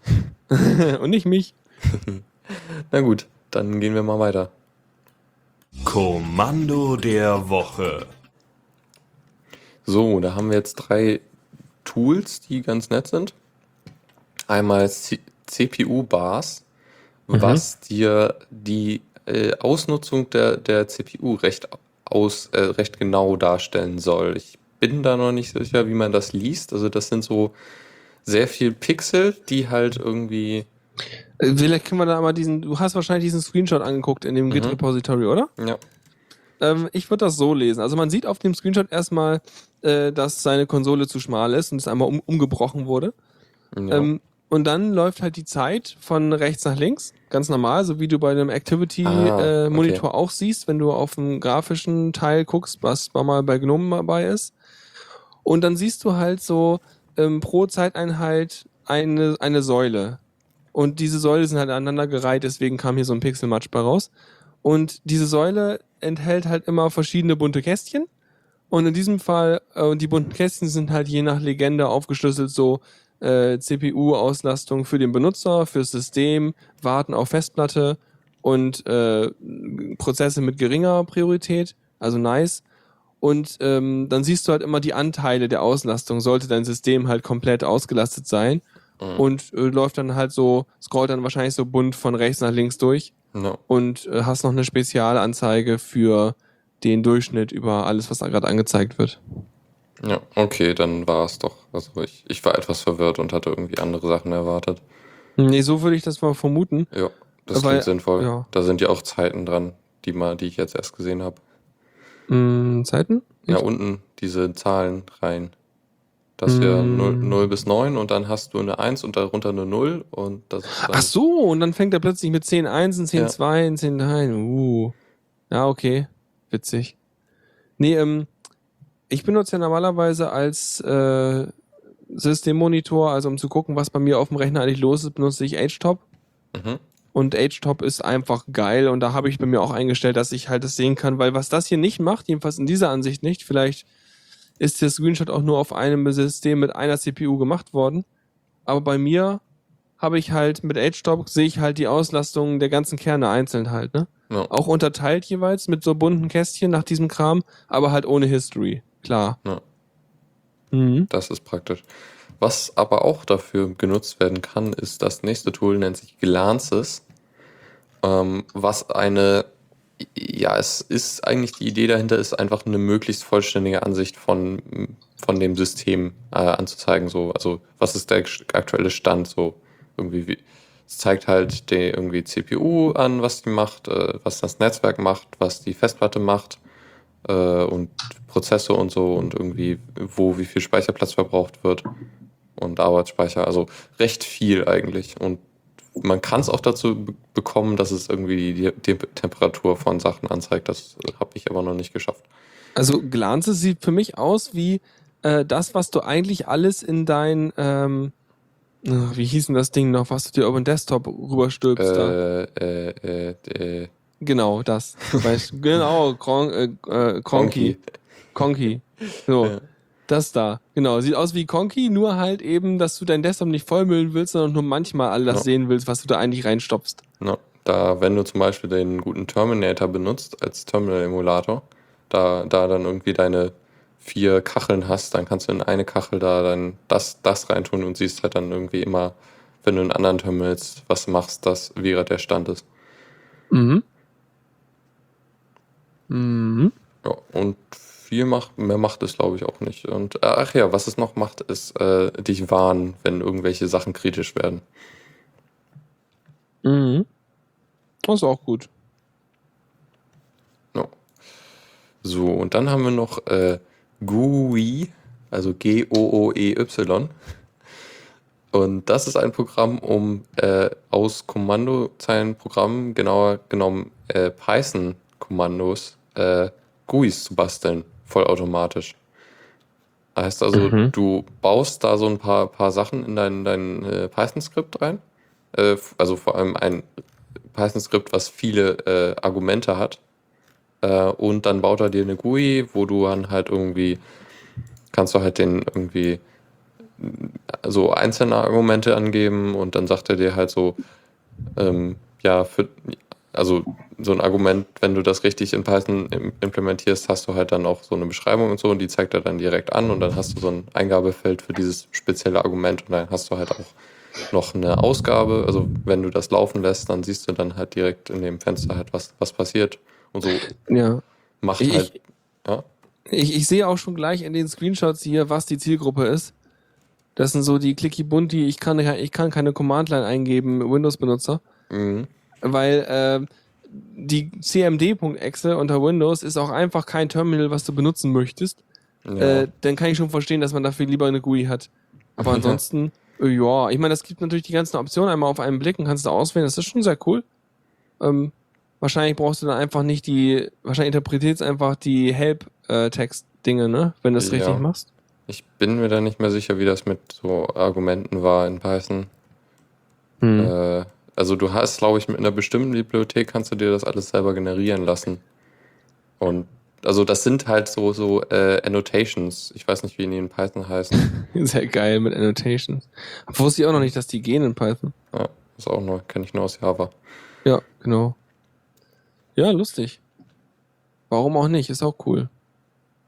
Speaker 3: Und nicht mich.
Speaker 2: Na gut, dann gehen wir mal weiter.
Speaker 1: Kommando der Woche.
Speaker 2: So, da haben wir jetzt drei Tools, die ganz nett sind. Einmal CPU-Bars,
Speaker 3: Mhm.
Speaker 2: was dir die äh, Ausnutzung der, der CPU recht, aus, äh, recht genau darstellen soll. Ich bin da noch nicht sicher, wie man das liest. Also das sind so sehr viel Pixel, die halt irgendwie...
Speaker 3: Äh, Vielleicht können wir da mal diesen, du hast wahrscheinlich diesen Screenshot angeguckt in dem
Speaker 2: Mhm.
Speaker 3: Git-Repository, oder?
Speaker 2: Ja,
Speaker 3: Ähm, ich würde das so lesen. Also man sieht auf dem Screenshot erstmal, äh, dass seine Konsole zu schmal ist und es einmal um, umgebrochen wurde.
Speaker 2: ja.
Speaker 3: Ähm, und dann läuft halt die Zeit von rechts nach links, ganz normal, so wie du bei einem
Speaker 2: Ah,
Speaker 3: Activity-Monitor äh, Monitor
Speaker 2: okay.
Speaker 3: auch siehst, wenn du auf dem grafischen Teil guckst, was mal bei GNOME dabei ist. Und dann siehst du halt so ähm, pro Zeiteinheit eine, eine Säule. Und diese Säule sind halt aneinander gereiht, deswegen kam hier so ein Pixelmatch bei raus. Und diese Säule enthält halt immer verschiedene bunte Kästchen. Und in diesem Fall, äh, die bunten Kästchen sind halt je nach Legende aufgeschlüsselt so äh, CPU-Auslastung für den Benutzer, fürs System, Warten auf Festplatte und äh, Prozesse mit geringer Priorität, also nice. Und ähm, dann siehst du halt immer die Anteile der Auslastung, sollte dein System halt komplett ausgelastet sein.
Speaker 2: Mhm.
Speaker 3: Und äh, läuft dann halt so, scrollt dann wahrscheinlich so bunt von rechts nach links durch
Speaker 2: ja.
Speaker 3: und äh, hast noch eine Spezialanzeige für den Durchschnitt über alles, was da gerade angezeigt wird.
Speaker 2: Ja, okay, dann war es doch. Also ich, ich war etwas verwirrt und hatte irgendwie andere Sachen erwartet.
Speaker 3: Nee, so würde ich das mal vermuten.
Speaker 2: Ja, das
Speaker 3: Weil-
Speaker 2: klingt sinnvoll.
Speaker 3: ja.
Speaker 2: Da sind ja auch Zeiten dran, die mal, die ich jetzt erst gesehen habe.
Speaker 3: Hm, Zeiten?
Speaker 2: Ja, unten diese Zahlen rein. Das
Speaker 3: Mm.
Speaker 2: 0, 0 bis 9 und dann hast du eine 1 und darunter eine 0 und das
Speaker 3: Ach so, und dann fängt er plötzlich mit 10 Einsen, 10
Speaker 2: Ja.
Speaker 3: Zweien, 10 Dreien. Uh. Ja, okay. Witzig. Nee, ähm, ich benutze ja normalerweise als äh, Systemmonitor, also um zu gucken, was bei mir auf dem Rechner eigentlich los ist, benutze ich HTOP.
Speaker 2: Mhm.
Speaker 3: Und HTOP ist einfach geil und da habe ich bei mir auch eingestellt, dass ich halt das sehen kann, weil was das hier nicht macht, jedenfalls in dieser Ansicht nicht, vielleicht ist der Screenshot auch nur auf einem System mit einer CPU gemacht worden, aber bei mir habe ich halt mit HTOP sehe ich halt die Auslastung der ganzen Kerne einzeln halt, ne?
Speaker 2: Ja,
Speaker 3: Auch unterteilt jeweils mit so bunten Kästchen nach diesem Kram, aber halt ohne History, klar.
Speaker 2: Ja.
Speaker 3: Mhm.
Speaker 2: das ist praktisch. was aber auch dafür genutzt werden kann, ist das nächste Tool, nennt sich Glances, ähm, was eine, ja, es ist eigentlich die Idee dahinter, ist einfach eine möglichst vollständige Ansicht von, von dem System äh, anzuzeigen. So, also was ist der aktuelle Stand? So irgendwie, wie, es zeigt halt die irgendwie CPU an, was die macht, äh, was das Netzwerk macht, was die Festplatte macht äh, und Prozesse und so und irgendwie, wo wie viel Speicherplatz verbraucht wird und Arbeitsspeicher. Also recht viel eigentlich. Und man kann es auch dazu bekommen, dass es irgendwie die, die Temperatur von Sachen anzeigt. Das habe ich aber noch nicht geschafft.
Speaker 3: Also Glanze sieht für mich aus wie äh, das, was du eigentlich alles in dein, ähm, wie hieß denn das Ding noch, was du dir über den Desktop rüberstülpst?
Speaker 2: Äh, äh, äh, äh,
Speaker 3: genau, das. weißt, genau, Kron, äh, äh, Kronky. Konki. So. Ja. Das da, genau. Sieht aus wie Conky, nur halt eben, dass du dein Desktop nicht vollmüllen willst, sondern nur manchmal all das ja. sehen willst, was du da eigentlich reinstopfst.
Speaker 2: Ja. Da, wenn du zum Beispiel den guten Terminator benutzt als Terminal-Emulator, da, da dann irgendwie deine vier Kacheln hast, dann kannst du in eine Kachel da dann das, das reintun und siehst halt dann irgendwie immer, wenn du in anderen Terminals was machst, das, wie gerade der Stand ist.
Speaker 3: Mhm. Mhm.
Speaker 2: Ja, und viel macht, mehr macht es, glaube ich, auch nicht. Und äh, ach ja, was es noch macht, ist äh, dich warnen, wenn irgendwelche Sachen kritisch werden.
Speaker 3: Mhm. Das ist auch gut.
Speaker 2: No. So, und dann haben wir noch äh, GUI, also G-O-O-E-Y. Und das ist ein Programm, um äh, aus Kommandozeilenprogrammen, genauer genommen äh, Python-Kommandos, äh, GUIs zu basteln vollautomatisch. Heißt also, mhm. du baust da so ein paar, paar Sachen in dein, dein äh, Python-Skript rein. Äh, also vor allem ein Python-Skript, was viele äh, Argumente hat. Äh, und dann baut er dir eine GUI, wo du dann halt irgendwie, kannst du halt den irgendwie so einzelne Argumente angeben und dann sagt er dir halt so, ähm, ja, für, also so ein Argument, wenn du das richtig in Python implementierst, hast du halt dann auch so eine Beschreibung und so und die zeigt er dann direkt an und dann hast du so ein Eingabefeld für dieses spezielle Argument und dann hast du halt auch noch eine Ausgabe. Also wenn du das laufen lässt, dann siehst du dann halt direkt in dem Fenster halt, was, was passiert und so
Speaker 3: ja.
Speaker 2: macht
Speaker 3: ich,
Speaker 2: halt. Ja.
Speaker 3: Ich, ich sehe auch schon gleich in den Screenshots hier, was die Zielgruppe ist. Das sind so die Clicky Bunti, ich kann, ich kann keine Command-Line eingeben, Windows-Benutzer.
Speaker 2: Mhm
Speaker 3: weil äh, die CMD.exe unter Windows ist auch einfach kein Terminal, was du benutzen möchtest. Ja. Äh, dann kann ich schon verstehen, dass man dafür lieber eine GUI hat. Aber ansonsten, äh, ja, ich meine, das gibt natürlich die ganzen Optionen einmal auf einen Blick und kannst du auswählen. Das ist schon sehr cool. Ähm, wahrscheinlich brauchst du dann einfach nicht die, wahrscheinlich interpretierst einfach die Help-Text-Dinge, ne? Wenn du das ja. richtig machst.
Speaker 2: Ich bin mir da nicht mehr sicher, wie das mit so Argumenten war in Python.
Speaker 3: Hm.
Speaker 2: Äh, also du hast, glaube ich, mit einer bestimmten Bibliothek kannst du dir das alles selber generieren lassen. Und also das sind halt so, so äh, Annotations. Ich weiß nicht, wie die in Python heißen.
Speaker 3: Sehr geil mit Annotations. Wusste ich auch noch nicht, dass die gehen in Python.
Speaker 2: Ja, ist auch noch, kenne ich nur aus Java.
Speaker 3: Ja, genau. Ja, lustig. Warum auch nicht? Ist auch cool.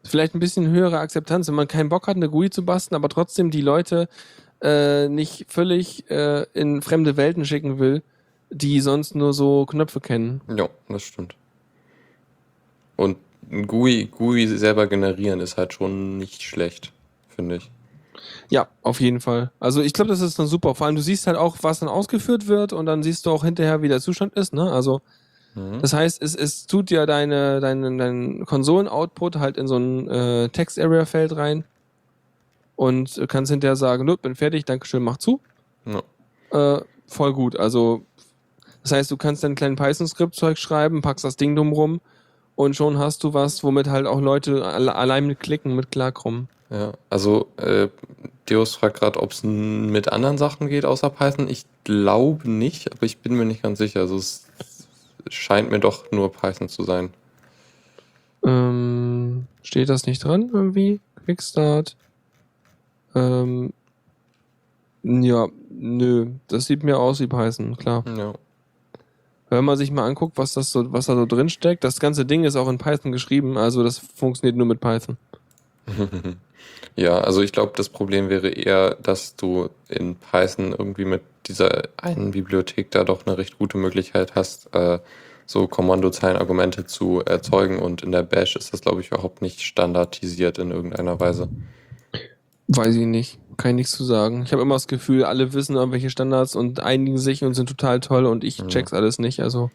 Speaker 3: Vielleicht ein bisschen höhere Akzeptanz, wenn man keinen Bock hat, eine GUI zu basteln, aber trotzdem die Leute äh, nicht völlig äh, in fremde Welten schicken will, die sonst nur so Knöpfe kennen.
Speaker 2: Ja, das stimmt. Und GUI, GUI selber generieren ist halt schon nicht schlecht, finde ich.
Speaker 3: Ja, auf jeden Fall. Also ich glaube, das ist dann super. Vor allem, du siehst halt auch, was dann ausgeführt wird und dann siehst du auch hinterher, wie der Zustand ist. Ne? Also mhm. das heißt, es, es tut ja deine, deine, dein Konsolen-Output halt in so ein äh, Text-Area-Feld rein und kannst hinterher sagen, nö, bin fertig, Dankeschön, mach zu.
Speaker 2: Ja.
Speaker 3: Äh, voll gut. Also, das heißt, du kannst dein kleinen Python-Skript-Zeug schreiben, packst das Ding dumm rum und schon hast du was, womit halt auch Leute alle, allein mit Klicken mit klarkommen.
Speaker 2: Ja, also äh, Deus fragt gerade, ob es mit anderen Sachen geht außer Python. Ich glaube nicht, aber ich bin mir nicht ganz sicher. Also es scheint mir doch nur Python zu sein.
Speaker 3: Ähm, steht das nicht dran irgendwie? Quickstart. Ähm, ja, nö, das sieht mir aus wie Python, klar.
Speaker 2: Ja.
Speaker 3: Wenn man sich mal anguckt, was das so, was da so drin steckt, das ganze Ding ist auch in Python geschrieben, also das funktioniert nur mit Python.
Speaker 2: Ja, also ich glaube, das Problem wäre eher, dass du in Python irgendwie mit dieser einen Bibliothek da doch eine recht gute Möglichkeit hast, äh, so Kommandozeilenargumente zu erzeugen und in der Bash ist das, glaube ich, überhaupt nicht standardisiert in irgendeiner Weise.
Speaker 3: Weiß ich nicht. Kann ich nichts zu sagen. Ich habe immer das Gefühl, alle wissen irgendwelche Standards und einigen sich und sind total toll und ich
Speaker 2: Ja.
Speaker 3: check's alles nicht. Also,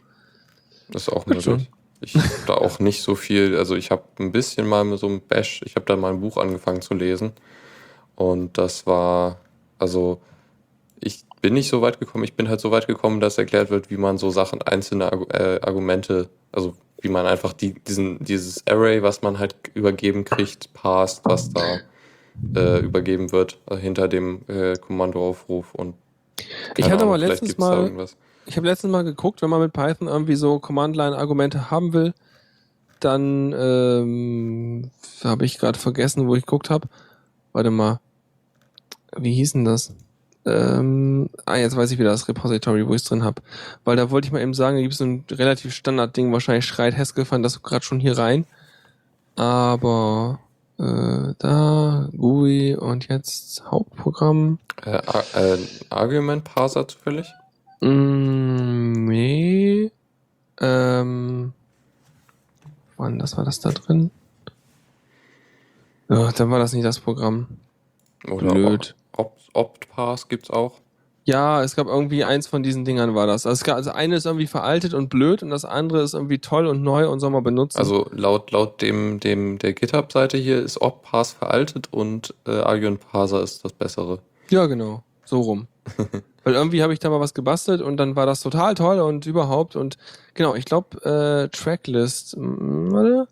Speaker 2: Das ist auch möglich. Ich habe da auch nicht so viel, also ich habe ein bisschen mal mit so einem Bash, ich habe da mal ein Buch angefangen zu lesen und das war, also ich bin nicht so weit gekommen, ich bin halt so weit gekommen, dass erklärt wird, wie man so Sachen, einzelne äh, Argumente, also wie man einfach die, diesen, dieses Array, was man halt übergeben kriegt, passt, was da äh, übergeben wird, äh, hinter dem äh, Kommandoaufruf und
Speaker 3: ich hatte aber letztens mal, ich habe letztens mal geguckt, wenn man mit Python irgendwie so Command-Line-Argumente haben will, dann ähm, habe ich gerade vergessen, wo ich geguckt habe. Warte mal. Wie hieß denn das? Ähm, ah, jetzt weiß ich wieder das Repository, wo ich es drin habe. Weil da wollte ich mal eben sagen, da gibt es so ein relativ Standard-Ding, wahrscheinlich schreit Haskell fand das gerade schon hier rein. Aber äh, da, GUI und jetzt Hauptprogramm.
Speaker 2: Äh, äh, Argument Parser zufällig?
Speaker 3: Mm, nee. Ähm. Wann, das war das da drin? Ja, dann war das nicht das Programm.
Speaker 2: Oder
Speaker 3: Blöd.
Speaker 2: Opt, Optpass gibt's auch.
Speaker 3: Ja, es gab irgendwie eins von diesen Dingern war das. Also, gab, also eine ist irgendwie veraltet und blöd und das andere ist irgendwie toll und neu und soll man benutzen.
Speaker 2: Also laut, laut dem, dem der GitHub-Seite hier ist Optpass veraltet und äh, Argument Parser ist das bessere.
Speaker 3: Ja, genau. So rum. Weil irgendwie habe ich da mal was gebastelt und dann war das total toll und überhaupt und genau, ich glaube, äh, Tracklist. Warte.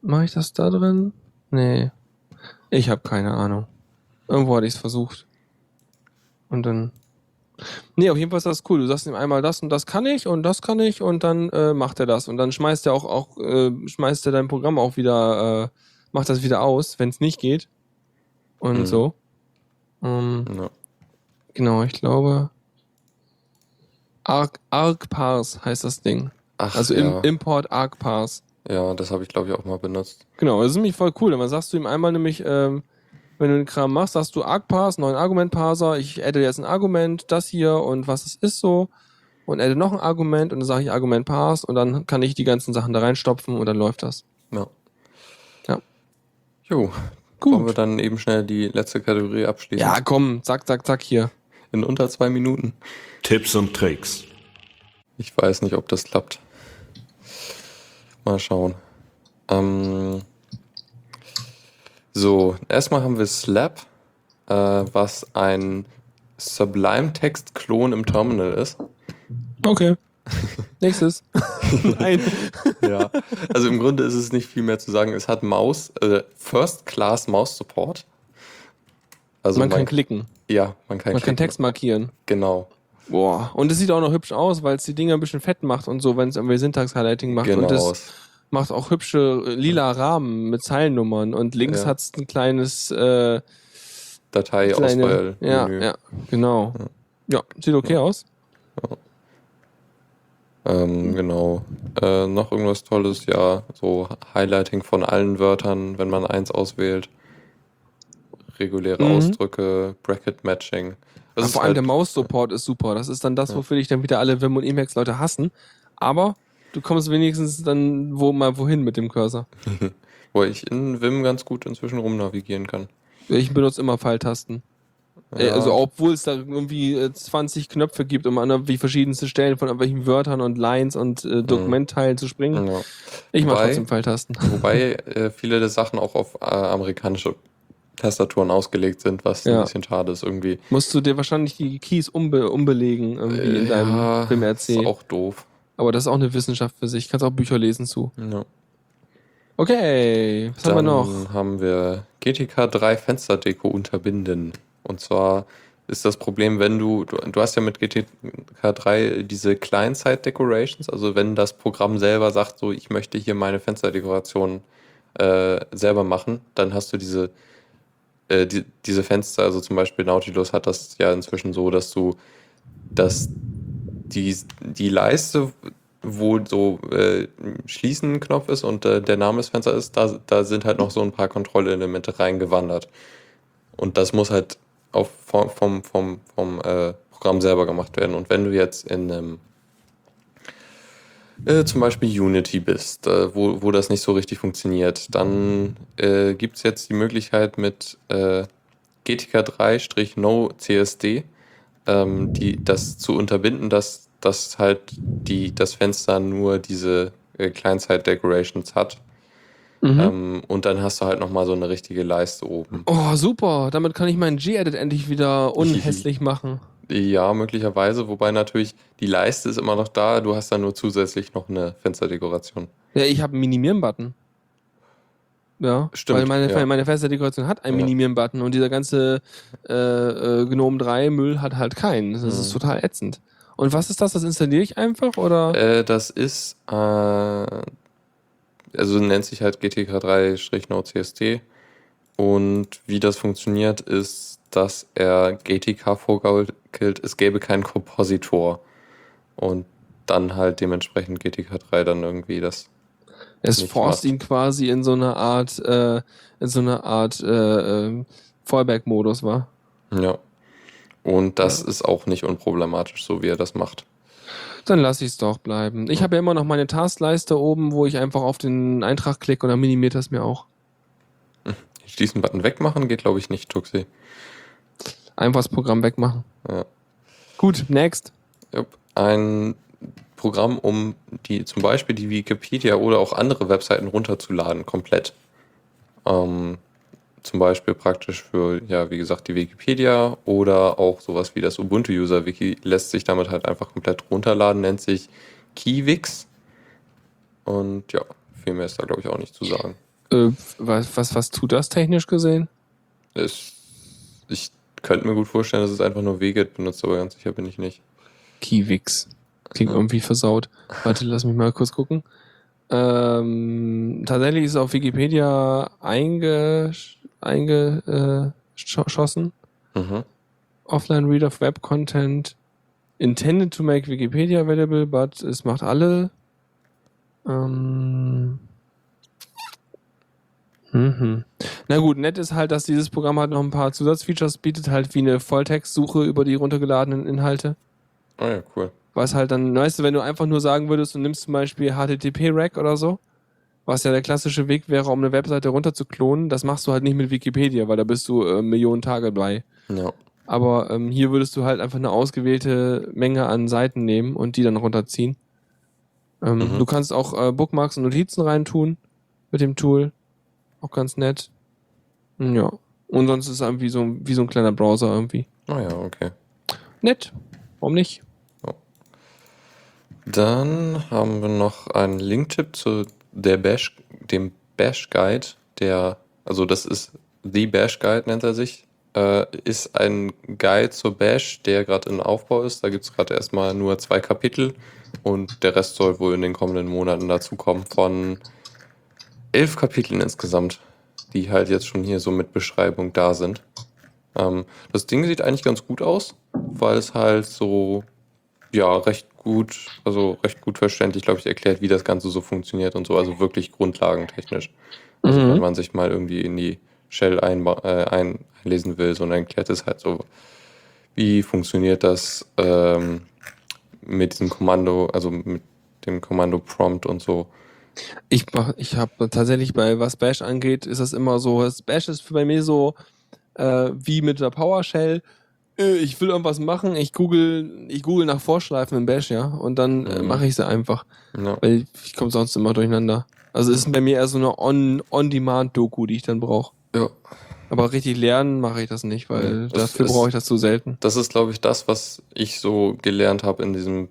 Speaker 3: Mache ich das da drin? Nee. Ich habe keine Ahnung. Irgendwo hatte ich es versucht. Und dann. Nee, auf jeden Fall ist das cool. Du sagst ihm einmal das und das kann ich und das kann ich und dann äh, macht er das. Und dann schmeißt er auch, auch äh, schmeißt er dein Programm auch wieder, äh, macht das wieder aus, wenn es nicht geht. Und
Speaker 2: Mhm.
Speaker 3: so. Ähm,
Speaker 2: Ja.
Speaker 3: Genau, ich glaube. Arc, ArcParse heißt das Ding.
Speaker 2: Ach,
Speaker 3: Also
Speaker 2: ja.
Speaker 3: im, Import ArcParse.
Speaker 2: ja, das habe ich glaube ich auch mal benutzt.
Speaker 3: Genau, das ist nämlich voll cool. Dann sagst du ihm einmal nämlich, ähm, wenn du den Kram machst, sagst du ArcParse, neuen Argument-Parser, ich adde jetzt ein Argument, das hier und was es ist so und adde noch ein Argument und dann sage ich Argument Parse und dann kann ich die ganzen Sachen da reinstopfen und dann läuft das.
Speaker 2: Ja.
Speaker 3: Ja.
Speaker 2: Jo, wollen wir dann eben schnell die letzte Kategorie abschließen?
Speaker 3: Ja, komm, zack, zack, zack hier.
Speaker 2: In unter zwei Minuten.
Speaker 1: Tipps und Tricks.
Speaker 2: Ich weiß nicht, ob das klappt. Mal schauen. Ähm, so, erstmal haben wir Slab, äh, was ein Sublime-Text-Klon im Terminal ist.
Speaker 3: Okay. Nächstes. Nein.
Speaker 2: Ja, also im Grunde ist es nicht viel mehr zu sagen. Es hat Maus, äh, First-Class Mouse-Support. Also
Speaker 3: man kann klicken.
Speaker 2: Ja, man kann
Speaker 3: Man kann
Speaker 2: klicken.
Speaker 3: Text markieren.
Speaker 2: Genau,
Speaker 3: Boah. Und es sieht auch noch hübsch aus, weil es die Dinger ein bisschen fett macht und so, wenn es irgendwie Syntax-Highlighting macht.
Speaker 2: genau.
Speaker 3: Und es macht auch hübsche äh, lila Rahmen mit Zeilennummern. Und links
Speaker 2: Ja.
Speaker 3: hat es ein kleines äh,
Speaker 2: Datei-Auswahl.
Speaker 3: ja, ja, genau. Ja, sieht okay aus.
Speaker 2: Ähm, genau. Äh, noch irgendwas Tolles, ja, so Highlighting von allen Wörtern, wenn man eins auswählt. Reguläre
Speaker 3: Mhm.
Speaker 2: Ausdrücke, Bracket Matching. Das
Speaker 3: vor allem
Speaker 2: halt,
Speaker 3: der Maus-Support ist super. Das ist dann das, wofür dich dann wieder alle Vim und Emacs-Leute hassen. Aber du kommst wenigstens dann wo mal wohin mit dem Cursor.
Speaker 2: wo ich in Vim ganz gut inzwischen rumnavigieren kann.
Speaker 3: Ich benutze immer Pfeiltasten. Äh,
Speaker 2: Ja.
Speaker 3: Also obwohl es da irgendwie äh, 20 Knöpfe gibt, um an irgendwie verschiedenste Stellen von irgendwelchen Wörtern und Lines und äh, Dokumentteilen zu springen.
Speaker 2: Ja.
Speaker 3: Ich mache trotzdem Pfeiltasten.
Speaker 2: Wobei äh, viele der Sachen auch auf äh, amerikanische Tastaturen ausgelegt sind, was
Speaker 3: Ja.
Speaker 2: ein bisschen schade ist irgendwie.
Speaker 3: Musst du dir wahrscheinlich die Keys umbe umbelegen irgendwie in deinem
Speaker 2: ja,
Speaker 3: Vim
Speaker 2: ist
Speaker 3: RC.
Speaker 2: auch doof.
Speaker 3: Aber das ist auch eine Wissenschaft für sich. Kannst auch Bücher lesen zu.
Speaker 2: Ja.
Speaker 3: Okay, was haben wir noch?
Speaker 2: Dann haben wir GTK 3 Fensterdeko unterbinden. Und zwar ist das Problem, wenn du, du, du hast ja mit GTK 3 diese Client-Side-Decorations, also wenn das Programm selber sagt, so ich möchte hier meine Fensterdekoration äh, selber machen, dann hast du diese, äh, die, diese Fenster, also zum Beispiel Nautilus hat das ja inzwischen so, dass du dass die, die Leiste wo so äh, Schließen-Knopf ist und äh, der Name des Fensters ist, da, da sind halt noch so ein paar Kontrollelemente reingewandert. Und das muss halt auf, vom, vom, vom, vom äh, Programm selber gemacht werden. Und wenn du jetzt in einem äh, zum Beispiel Unity bist, äh, wo, wo das nicht so richtig funktioniert, dann äh, gibt es jetzt die Möglichkeit mit äh, GTK3-No CSD ähm, die, das zu unterbinden, dass, dass halt die, das Fenster nur diese äh, Client-Side-Decorations hat.
Speaker 3: Mhm.
Speaker 2: Ähm, und dann hast du halt nochmal so eine richtige Leiste oben.
Speaker 3: Oh, super. Damit kann ich meinen G-Edit endlich wieder unhässlich machen.
Speaker 2: Ja, möglicherweise, wobei natürlich die Leiste ist immer noch da, du hast dann nur zusätzlich noch eine Fensterdekoration.
Speaker 3: Ja, ich habe einen Minimieren-Button. Ja,
Speaker 2: Stimmt,
Speaker 3: weil meine,
Speaker 2: ja.
Speaker 3: meine Fensterdekoration hat einen
Speaker 2: Ja.
Speaker 3: Minimieren-Button und dieser ganze äh, äh, Gnome 3 Müll hat halt keinen. Das ist
Speaker 2: Mhm.
Speaker 3: total ätzend. Und was ist das? Das installiere ich einfach oder?
Speaker 2: Äh, das ist, äh, also nennt sich halt GTK3-NoCSD. Und wie das funktioniert, ist, dass er GTK vorgaukelt, es gäbe keinen Kompositor. Und dann halt dementsprechend GTK3 dann irgendwie das.
Speaker 3: Es forst ihn quasi in so eine Art, äh, in so eine Art äh, ähm, Fallback-Modus, war.
Speaker 2: Ja. Und das ist auch nicht unproblematisch, so wie er das macht.
Speaker 3: Dann lasse ich es doch bleiben. Ich habe ja immer noch meine Taskleiste oben, wo ich einfach auf den Eintrag klicke und dann minimiert das mir auch.
Speaker 2: Diesen Button wegmachen geht, glaube ich, nicht, Tuxi.
Speaker 3: Einfach das Programm wegmachen.
Speaker 2: Ja.
Speaker 3: Gut, next.
Speaker 2: Ein Programm, um die zum Beispiel die Wikipedia oder auch andere Webseiten runterzuladen, komplett. Ähm, zum Beispiel praktisch für, ja, wie gesagt, die Wikipedia oder auch sowas wie das Ubuntu-User-Wiki lässt sich damit halt einfach komplett runterladen, nennt sich Kiwix. Und ja, viel mehr ist da, glaube ich, auch nicht zu sagen.
Speaker 3: Äh, was, was, was tut das technisch gesehen?
Speaker 2: Es, ich könnte mir gut vorstellen, dass es einfach nur Wget benutzt, aber ganz sicher bin ich nicht.
Speaker 3: Kiwix. Klingt
Speaker 2: Ja.
Speaker 3: irgendwie versaut. Warte, lass mich mal kurz gucken. Ähm, tatsächlich ist auf Wikipedia eingeschossen. Einge, äh.
Speaker 2: Mhm.
Speaker 3: Offline Read of Web Content intended to make Wikipedia available, but es macht alle. Ähm, mhm. Na gut, nett ist halt, dass dieses Programm halt noch ein paar Zusatzfeatures bietet, halt wie eine Volltextsuche über die runtergeladenen Inhalte.
Speaker 2: Ah ja, cool.
Speaker 3: Was halt dann, weißt du, wenn du einfach nur sagen würdest, du nimmst zum Beispiel HTTP-Rack oder so, was ja der klassische Weg wäre, um eine Webseite runterzuklonen, das machst du halt nicht mit Wikipedia, weil da bist du äh, Millionen Tage bei.
Speaker 2: Ja.
Speaker 3: Aber ähm, hier würdest du halt einfach eine ausgewählte Menge an Seiten nehmen und die dann runterziehen. Ähm,
Speaker 2: Mhm.
Speaker 3: Du kannst auch äh, Bookmarks und Notizen reintun mit dem Tool. Auch ganz nett. Hm, Ja. Und sonst ist es irgendwie so, wie so ein kleiner Browser irgendwie.
Speaker 2: Ah ja, okay.
Speaker 3: Nett. Warum nicht?
Speaker 2: Dann haben wir noch einen Linktipp zu der Bash, dem Bash Guide, der, also das ist The Bash Guide nennt er sich, äh, ist ein Guide zur Bash, der gerade in Aufbau ist. Da gibt es gerade erstmal nur zwei Kapitel und der Rest soll wohl in den kommenden Monaten dazukommen von elf Kapiteln insgesamt, die halt jetzt schon hier so mit Beschreibung da sind. Ähm, das Ding sieht eigentlich ganz gut aus, weil es halt so ja, recht gut, also recht gut verständlich, glaube ich, erklärt, wie das Ganze so funktioniert und so, also wirklich grundlagentechnisch. Also
Speaker 3: Mhm.
Speaker 2: wenn man sich mal irgendwie in die Shell einba- äh, ein, einlesen will, sondern erklärt es halt so, wie funktioniert das ähm, mit diesem Kommando, also mit dem Kommando Prompt und so.
Speaker 3: Ich, ich habe tatsächlich bei was Bash angeht, ist das immer so, das Bash ist bei mir so äh, wie mit der PowerShell. Äh, Ich will irgendwas machen, ich google, ich google nach Vorschleifen in Bash, ja, und dann äh,
Speaker 2: Mhm.
Speaker 3: mache ich sie einfach,
Speaker 2: Ja,
Speaker 3: weil ich komme sonst immer durcheinander. Also es ist bei mir eher so eine On- On-Demand-Doku, die ich dann brauche.
Speaker 2: ja.
Speaker 3: Aber richtig lernen mache ich das nicht, weil
Speaker 2: Nee, das
Speaker 3: dafür
Speaker 2: ist-
Speaker 3: brauche ich das zu selten.
Speaker 2: Das ist, glaube ich, das, was ich so gelernt habe in diesem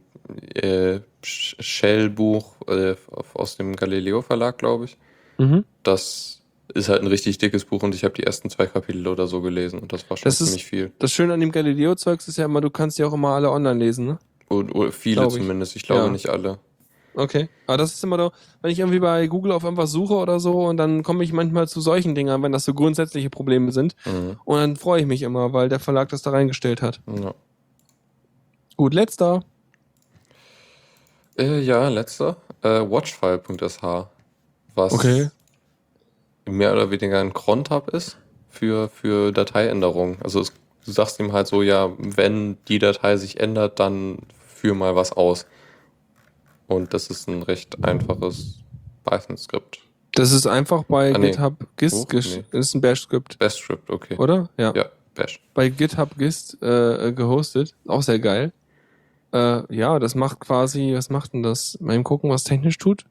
Speaker 2: äh, Sh- Shell-Buch äh, aus dem Galileo Verlag, glaube ich.
Speaker 3: Mhm.
Speaker 2: das ist halt ein richtig dickes Buch und ich habe die ersten zwei Kapitel oder so gelesen und das war schon
Speaker 3: Das ist-
Speaker 2: ziemlich viel.
Speaker 3: Das Schöne an dem Galileo-Zeugs ist ja immer, du kannst ja auch immer alle online lesen, ne?
Speaker 2: Oder, oder viele
Speaker 3: ich.
Speaker 2: zumindest, ich glaube
Speaker 3: Ja.
Speaker 2: nicht alle.
Speaker 3: Okay. Aber das ist immer so, wenn ich irgendwie bei Google auf irgendwas suche oder so und dann komme ich manchmal zu solchen Dingern, wenn das so grundsätzliche Probleme sind.
Speaker 2: Mhm.
Speaker 3: Und dann freue ich mich immer, weil der Verlag das da reingestellt hat.
Speaker 2: Ja.
Speaker 3: Gut, letzter.
Speaker 2: Äh, ja, letzter. Äh, Watchfile.sh. Was
Speaker 3: Okay.
Speaker 2: Mehr oder weniger ein Cron-Tab ist für, für Dateiänderungen. Also es, du sagst ihm halt so, ja, wenn die Datei sich ändert, dann führ mal was aus. Und das ist ein recht einfaches Python-Skript.
Speaker 3: Das ist einfach bei
Speaker 2: Ah, nee.
Speaker 3: GitHub Gist,
Speaker 2: Oh, nee.
Speaker 3: das ist ein Bash-Skript,
Speaker 2: Bash-Script, okay.
Speaker 3: oder? Ja.
Speaker 2: Ja, Bash.
Speaker 3: Bei GitHub Gist äh, gehostet. Auch sehr geil. Äh, ja, das macht quasi, was macht denn das? Mal eben gucken, was technisch tut.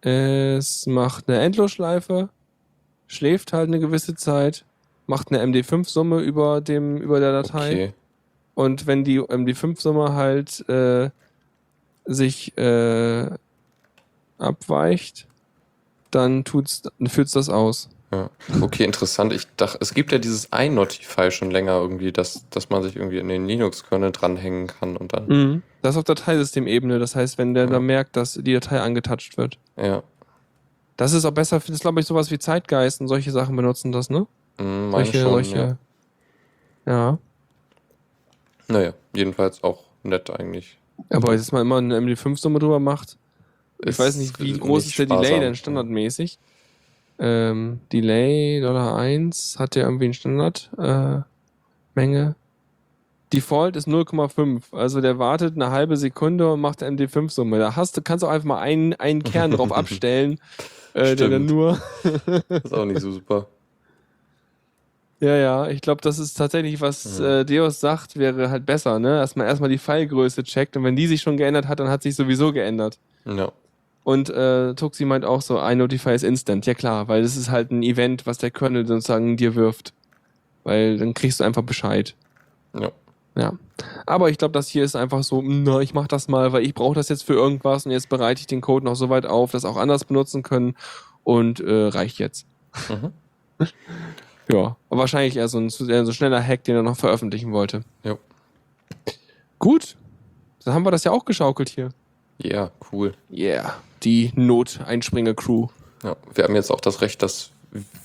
Speaker 3: Es macht eine Endlosschleife, schläft halt eine gewisse Zeit, macht eine MD5-Summe über dem, über der Datei.
Speaker 2: Okay.
Speaker 3: Und wenn die MD5-Summe halt äh, sich äh, abweicht, dann tut's, dann führt's das aus.
Speaker 2: Ja. Okay, interessant. Ich dachte, es gibt ja dieses iNotify schon länger irgendwie, dass, dass man sich irgendwie in den Linux-Kernel dranhängen kann und dann.
Speaker 3: Mhm. Das ist auf Dateisystemebene. Das heißt, wenn der
Speaker 2: Ja.
Speaker 3: dann merkt, dass die Datei angetouched wird.
Speaker 2: Ja.
Speaker 3: Das ist auch besser, das glaube ich sowas wie Zeitgeist und solche Sachen benutzen das, ne?
Speaker 2: Hm, meine
Speaker 3: Solche,
Speaker 2: schon,
Speaker 3: solche.
Speaker 2: ja.
Speaker 3: Ja.
Speaker 2: Naja, jedenfalls auch nett eigentlich.
Speaker 3: Aber jetzt mal immer eine MD5-Summe drüber macht. Ich weiß nicht, wie groß
Speaker 2: nicht
Speaker 3: ist der Delay
Speaker 2: sparsam.
Speaker 3: denn standardmäßig? Ähm, Delay Dollar 1 hat der irgendwie einen Standard äh, Menge. Default ist 0,5. Also der wartet eine halbe Sekunde und macht MD5-Summe. Da hast du, kannst du einfach mal einen, einen Kern drauf abstellen, äh, der dann nur.
Speaker 2: Ist auch nicht so super.
Speaker 3: Ja, ja, ich glaube, das ist tatsächlich, was
Speaker 2: Mhm.
Speaker 3: äh, Deus sagt, wäre halt besser, ne? Dass man erstmal die Pfeilgröße checkt und wenn die sich schon geändert hat, dann hat sich sowieso geändert.
Speaker 2: Ja.
Speaker 3: Und äh, Tuxi meint auch so, iNotify ist instant. Ja klar, weil das ist halt ein Event, was der Kernel sozusagen dir wirft. Weil dann kriegst du einfach Bescheid.
Speaker 2: Ja.
Speaker 3: Ja. Aber ich glaube, das hier ist einfach so, "Hm, na, ich mach das mal, weil ich brauche das jetzt für irgendwas und jetzt bereite ich den Code noch so weit auf, dass auch anders benutzen können und äh, reicht jetzt.
Speaker 2: Mhm.
Speaker 3: Ja, aber wahrscheinlich eher so ein, eher so ein schneller Hack, den er noch veröffentlichen wollte.
Speaker 2: Jo.
Speaker 3: Gut, dann haben wir das ja auch geschaukelt hier.
Speaker 2: Ja, cool.
Speaker 3: Yeah, die Not-Einspringe-Crew.
Speaker 2: Ja. Wir haben jetzt auch das Recht, dass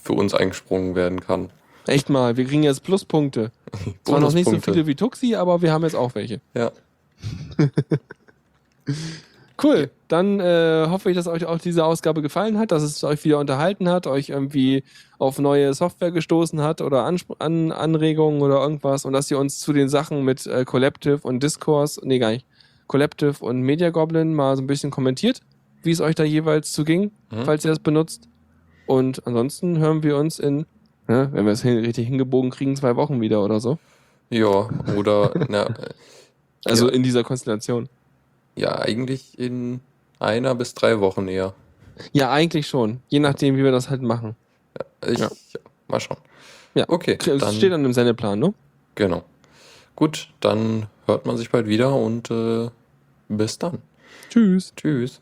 Speaker 2: für uns eingesprungen werden kann.
Speaker 3: Echt mal, wir kriegen jetzt Pluspunkte. Zwar noch nicht so viele wie Tuxi, aber wir haben jetzt auch welche.
Speaker 2: Ja.
Speaker 3: Cool. Dann äh, hoffe ich, dass euch auch diese Ausgabe gefallen hat, dass es euch wieder unterhalten hat, euch irgendwie auf neue Software gestoßen hat oder Anspr an Anregungen oder irgendwas und dass ihr uns zu den Sachen mit äh, Collective und Discourse, nee gar nicht, Collective und Media Goblin mal so ein bisschen kommentiert, wie es euch da jeweils zuging,
Speaker 2: Mhm.
Speaker 3: falls ihr das benutzt. Und ansonsten hören wir uns in, ne, wenn wir es hin, richtig hingebogen kriegen, zwei Wochen wieder oder so.
Speaker 2: Ja, oder na,
Speaker 3: Also
Speaker 2: Ja.
Speaker 3: in dieser Konstellation.
Speaker 2: ja, eigentlich in einer bis drei Wochen eher.
Speaker 3: Ja, eigentlich schon. Je nachdem, wie wir das halt machen.
Speaker 2: Ich,
Speaker 3: Ja.
Speaker 2: ja. mal schauen.
Speaker 3: Ja.
Speaker 2: Okay,
Speaker 3: Das
Speaker 2: dann,
Speaker 3: steht an dem Sendeplan, ne?
Speaker 2: genau. Gut, dann hört man sich bald wieder und äh, bis dann.
Speaker 3: Tschüss.
Speaker 2: Tschüss.